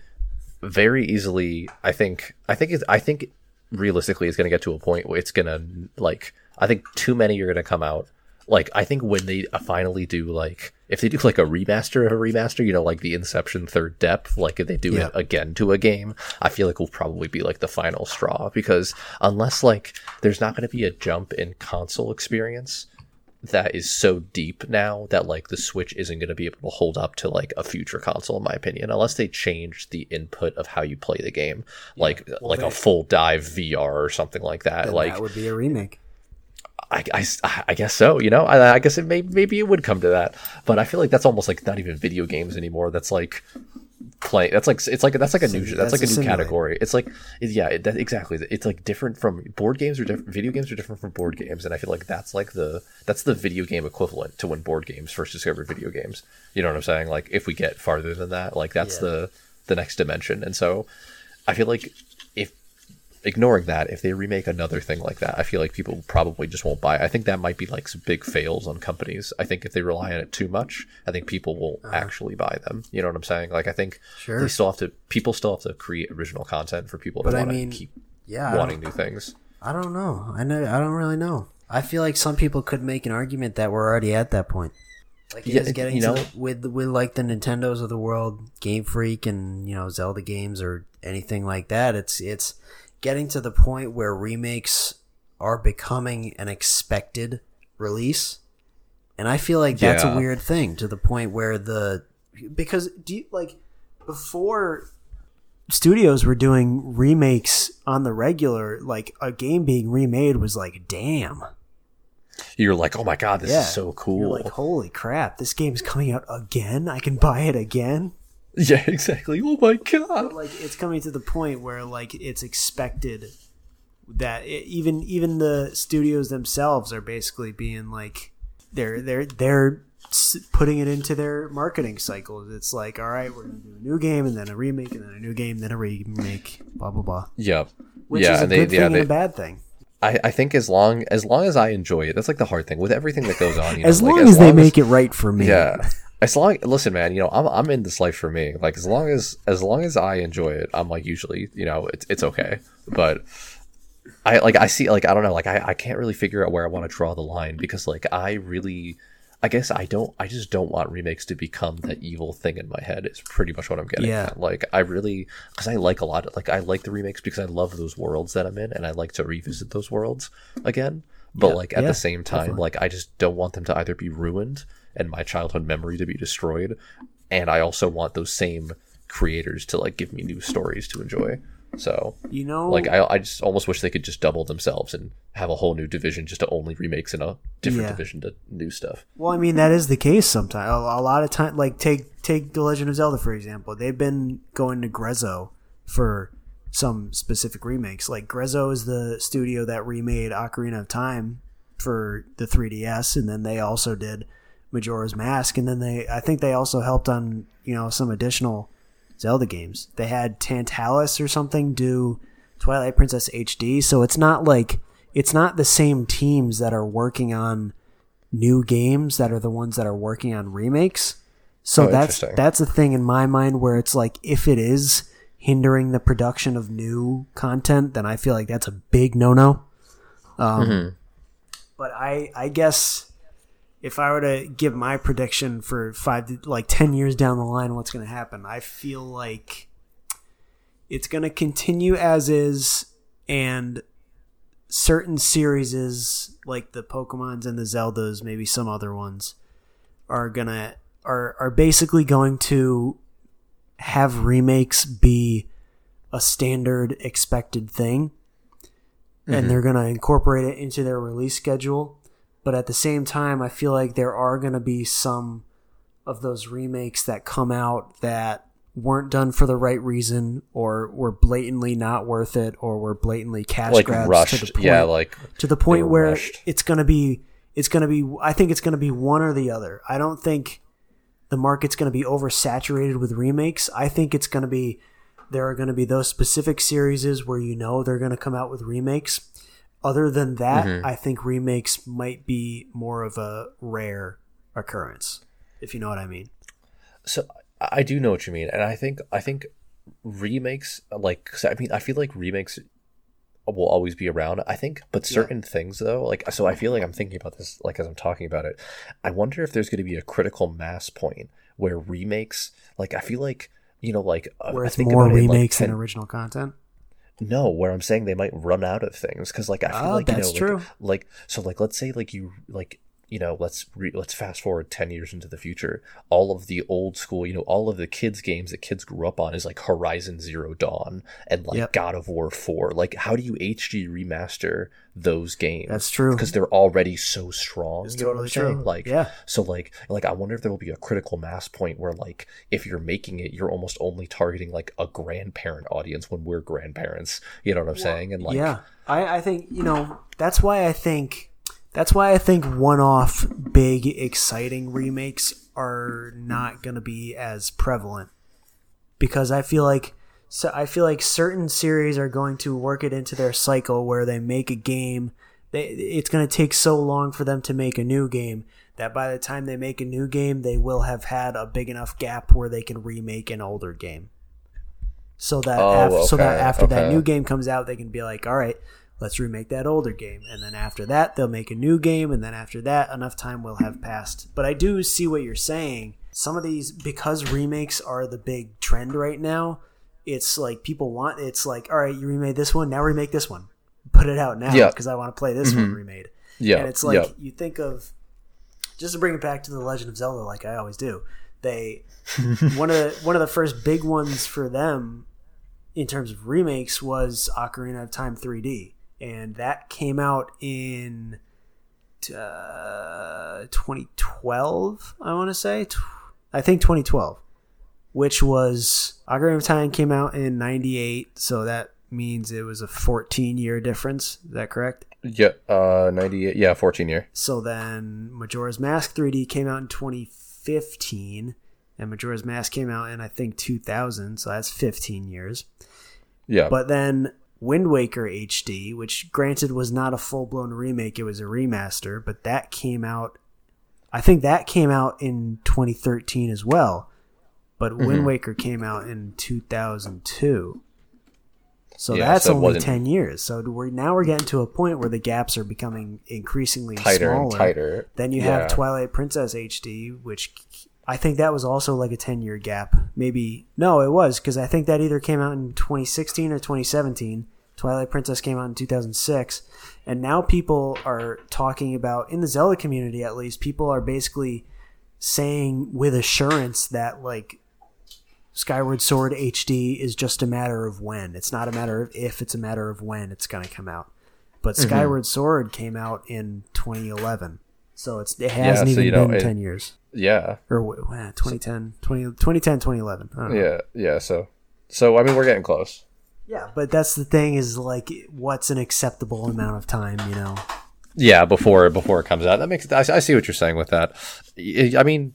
very easily. I think. I think. It, I think realistically, it's going to get to a point where it's going to like. I think too many are going to come out. Like I think when they uh, finally do like if they do like a remaster of a remaster, you know, like the Inception Third Depth, like if they do Yeah. it again to a game, I feel like will probably be like the final straw because unless like there's not going to be a jump in console experience that is so deep now that like the Switch isn't going to be able to hold up to like a future console, in my opinion, unless they change the input of how you play the game, like like they- a full dive VR or something like that. Like that would be a remake. I, I, I guess so. You know, I, I guess it may maybe it would come to that, but I feel like that's almost like not even video games anymore. That's like play. That's like it's like that's like a new that's, that's like a a new category. It's like it- yeah, it, that, exactly. It's like different from board games or different. Video games are different from board games, and I feel like that's like the that's the video game equivalent to when board games first discovered video games. You know what I'm saying? Like if we get farther than that, like that's Yeah. the the next dimension. And so I feel like ignoring that, if they remake another thing like that, I feel like people probably just won't buy it. I think that might be like some big fails on companies. I think if they rely on it too much, I think people will actually buy them. You know what I'm saying? Like I think Uh-huh. Sure. they still have to people still have to create original content for people But to I want to mean, keep Yeah, wanting new things. I don't know. I know. I don't really know. I feel like some people could make an argument that we're already at that point. Like it Yeah, is getting you know- the, with with like the Nintendos of the world, Game Freak, and you know Zelda games or anything like that. It's it's getting to the point where remakes are becoming an expected release, and I feel like that's a weird thing to the point where the because do you like before studios were doing remakes on the regular, like a game being remade was like, damn. You're like, oh my god, this Yeah. is so You're cool. like, holy crap, this game's coming out again. I can buy it again. yeah, exactly. Oh my god. like it's coming to the point where like it's expected that it, even even the studios themselves are basically being like they're they're they're putting it into their marketing cycles. It's like, all right, we're gonna do a new game and then a remake and then a new game, then a remake, blah blah blah. Yep. Which yeah, is a they, good yeah, thing they, and a bad thing. I, I think as long as long as I enjoy it, that's like the hard thing with everything that goes on. You know, As like, long as they make it right for me. Yeah. As long listen, man, you know, I'm I'm in this life for me. Like as long as as long as I enjoy it, I'm like usually, you know, it's it's okay. But I like I see like I don't know, like I, I can't really figure out where I want to draw the line because like I really I guess I don't I just don't want remakes to become that evil thing in my head is pretty much what I'm getting Yeah. at. Like I really because I like a lot of like I like the remakes because I love those worlds that I'm in and I like to revisit those worlds again. But Yeah. like at Yeah, the same time, like I just don't want them to either be ruined and my childhood memory to be destroyed, and I also want those same creators to like give me new stories to enjoy. So You know, like I, I just almost wish they could just double themselves and have a whole new division just to only remakes in a different Yeah. division to new stuff. Well, I mean that is the case sometimes. A, a lot of time, like take take the Legend of Zelda for example. They've been going to Grezzo for some specific remakes. Like Grezzo is the studio that remade Ocarina of Time for the 3DS, and then they also did Majora's Mask, and then they I think they also helped on you know some additional Zelda games. They had Tantalus or something do Twilight Princess HD, so it's not like it's not the same teams that are working on new games that are the ones that are working on remakes. So Oh, that's that's a thing in my mind where it's like if it is hindering the production of new content, then I feel like that's a big no no. Um, Mm-hmm. But I I guess if I were to give my prediction for five to like ten years down the line, what's going to happen? I feel like it's going to continue as is, and certain series is like the Pokemons and the Zeldas, maybe some other ones, are gonna are are basically going to have remakes be a standard expected thing and mm-hmm. they're going to incorporate it into their release schedule but at the same time i feel like there are going to be some of those remakes that come out that weren't done for the right reason or were blatantly not worth it or were blatantly cash Like grabs rushed, to the point yeah, like to the point where rushed. it's going to be it's going to be i think it's going to be one or the other. I don't think the market's going to be oversaturated with remakes. I think it's going to be there are going to be those specific series where you know they're going to come out with remakes other than that Mm-hmm. i think remakes might be more of a rare occurrence if you know what i mean so I do know what you mean, and I think I think remakes like 'cause I mean I feel like remakes will always be around. I think, but certain things though, like so, I feel like I'm thinking about this like as I'm talking about it. I wonder if there's going to be a critical mass point where remakes, like I feel like you know, like uh, where I it's think more about it like, remakes 10 than original content No, where I'm saying they might run out of things because, like, I feel Oh, like you know, true. Like, like, so, like, let's say, like, you, like, you know, let's re- let's fast forward ten years into the future. All of the old school, you know, all of the kids' games that kids grew up on is like Horizon Zero Dawn and like Yep. God of War Four. Like, how do you HD remaster those games? That's true. because they're already so strong. It's you know what totally I'm saying? true. Like, Yeah. So, like, like I wonder if there will be a critical mass point where, like, if you're making it, you're almost only targeting like a grandparent audience when we're grandparents. You know what I'm saying? And like, yeah, I, I think you know that's why I think that's why I think one-off big exciting remakes are not going to be as prevalent because I feel like so I feel like certain series are going to work it into their cycle where they make a game. They, it's going to take so long for them to make a new game that by the time they make a new game, they will have had a big enough gap where they can remake an older game so that Oh, af- so that okay, after that new game comes out, they can be like, all right, let's remake that older game, and then after that, they'll make a new game, and then after that, enough time will have passed. But I do see what you're saying. Some of these, because remakes are the big trend right now, it's like people want. It's like, all right, you remade this one, now remake this one, put it out now Yeah. because I want to play this one mm-hmm. remade. yeah, And it's like yeah. you think of just to bring it back to the Legend of Zelda, like I always do. They one of the one of the first big ones for them in terms of remakes was Ocarina of Time 3D, and that came out in uh, 2012. I want to say, I think 2012, which was Ocarina of Time came out in '98, so that means it was a 14 year difference. Is that correct? Yeah, uh, 98. Yeah, 14 year. So then Majora's Mask 3D came out in 2015, and Majora's Mask came out in I think 2000, so that's 15 years. Yeah. But then Wind Waker HD, which granted was not a full blown remake, it was a remaster, but that came out. I think that came out in 2013 as well. But Mm-hmm. Wind Waker came out in 2002. So Yeah, that's so only 10 years. So we're now we're getting to a point where the gaps are becoming increasingly tighter smaller. and tighter. Then you Yeah. have Twilight Princess HD, which I think that was also like a 10 year gap. Maybe, no, it was because I think that either came out in 2016 or 2017. Twilight Princess came out in 2006. And now people are talking about, in the Zelda community at least, people are basically saying with assurance that like Skyward Sword HD is just a matter of when. It's not a matter of if, it's a matter of when it's going to come out. But Mm-hmm. Skyward Sword came out in 2011. So it's it hasn't so, even you know, been it- 10 years. Yeah. Or wait, 2010, 20, 2010, 2011. I don't know. Yeah. Yeah. So, so I mean, we're getting close. Yeah, but that's the thing is like what's an acceptable amount of time, you know? Yeah, before before it comes out. That makes. I, I see what you're saying with that. I mean,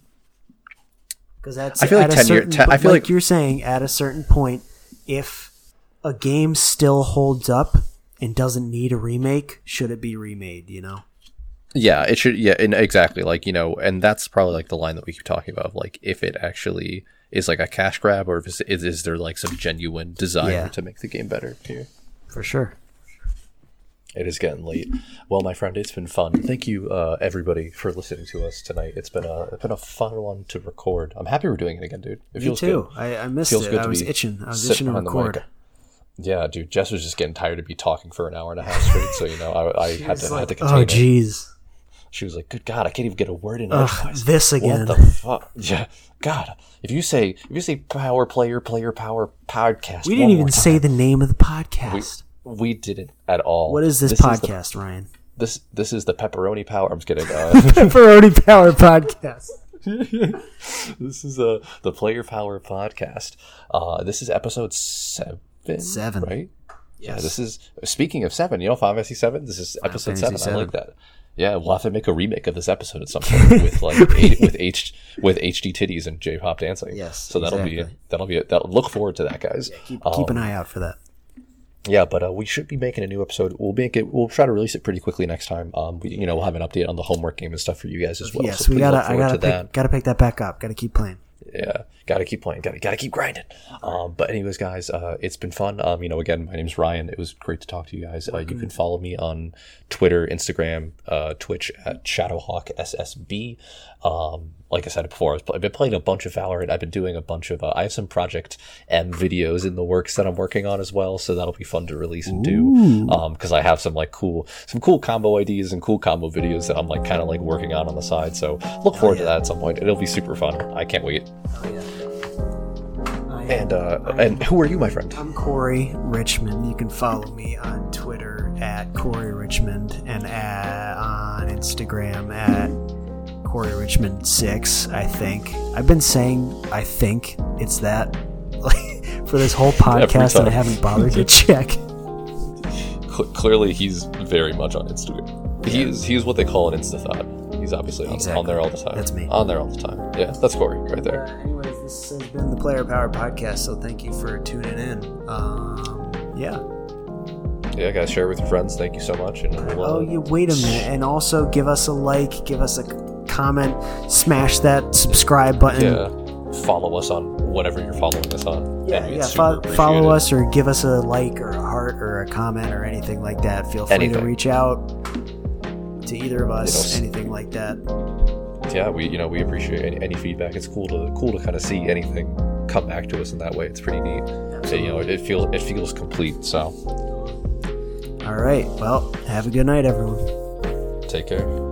Because that's I feel like at a 10 year- 10 I feel like, like- you're saying at a certain point, if a game still holds up and doesn't need a remake, should it be remade? You know? Yeah, it should. Yeah, and exactly. Like you know, and that's probably like the line that we keep talking about. Like, if it actually is like a cash grab, or if it's, is, is there like some genuine desire Yeah. to make the game better here? For sure. It is getting late. Well, my friend, it's been fun. Thank you, uh, everybody, for listening to us tonight. It's been a it's been a fun one to record. I'm happy we're doing it again, dude. It Me too. good. I, I missed Feels it. good I was itching. I was itching to record. Yeah, dude. Jess was just getting tired of me talking for an hour and a half straight. so you know, I, I had to had to contain Oh, jeez. She was like, "Good God, I can't even get a word in edgewise." this again. What the fuck? Yeah, God. If you say if you say power player player power podcast, We didn't even more say the name of the podcast. we didn't at all. what is this, Is the- podcast, Ryan? this this is the pepperoni power. I'm just kidding. Uh, Pepperoni Power Podcast. this is uh, the Player Power podcast. Uh, this is episode seven. Seven. right? Yeah. This is speaking of seven. You know, Final Fantasy seven. This is episode seven. I like that. Yeah, we'll have to make a remake of this episode at some point with like a, with H with HD titties and J pop dancing. Yes, so that'll be that'll be that. Look forward to that, guys. Keep, Um, keep an eye out for that. Yeah, but uh, we should be making a new episode. We'll make it. We'll try to release it pretty quickly next time. Um, we, you know, we'll have an update on the homework game and stuff for you guys as well. yes, so we gotta. I gotta to that. gotta pick that back up. Gotta keep playing. yeah gotta keep playing gotta gotta keep grinding. Um but anyways guys uh it's been fun. Um you know again my name's ryan. It was great to talk to you guys. Uh, you can follow me on twitter instagram uh twitch at shadowhawk ssb um like i said before I was, i've been playing a bunch of valorant. I've been doing a bunch of uh, i have some project m videos in the works that i'm working on as well so that'll be fun to release and do. Um because i have some like cool some cool combo ideas and cool combo videos that i'm like kind of like working on on the side so look forward to that at some point. It'll be super fun. I can't wait and uh, and who are you, my friend? I'm Corey Richmond. You can follow me on Twitter at Corey Richmond and at, on Instagram at Corey Richmond six. I think I've been saying I think it's that for this whole podcast, and I haven't bothered to check. Clearly, he's very much on Instagram. He is he's what they call an insta thought. He's obviously on, on there all the time. That's me. On there all the time. Yeah, that's Corey right there. Uh, anyways, this has been the Player Power Podcast, so thank you for tuning in. Um, yeah. Yeah, guys, share it with your friends. Thank you so much. And we'll, uh, Oh, you wait a minute, and also give us a like, give us a comment, smash that subscribe button. yeah, follow us on whatever you're following us on. Yeah, yeah. Fo- follow us or give us a like or a heart or a comment or anything like that. Feel free to reach out to either of us, anything like that. Yeah, we you know we appreciate any, any feedback. It's cool to cool to kind of see anything come back to us in that way. It's pretty neat. And, you know, it, it feels it feels complete. So All right. Well, have a good night, everyone. take care.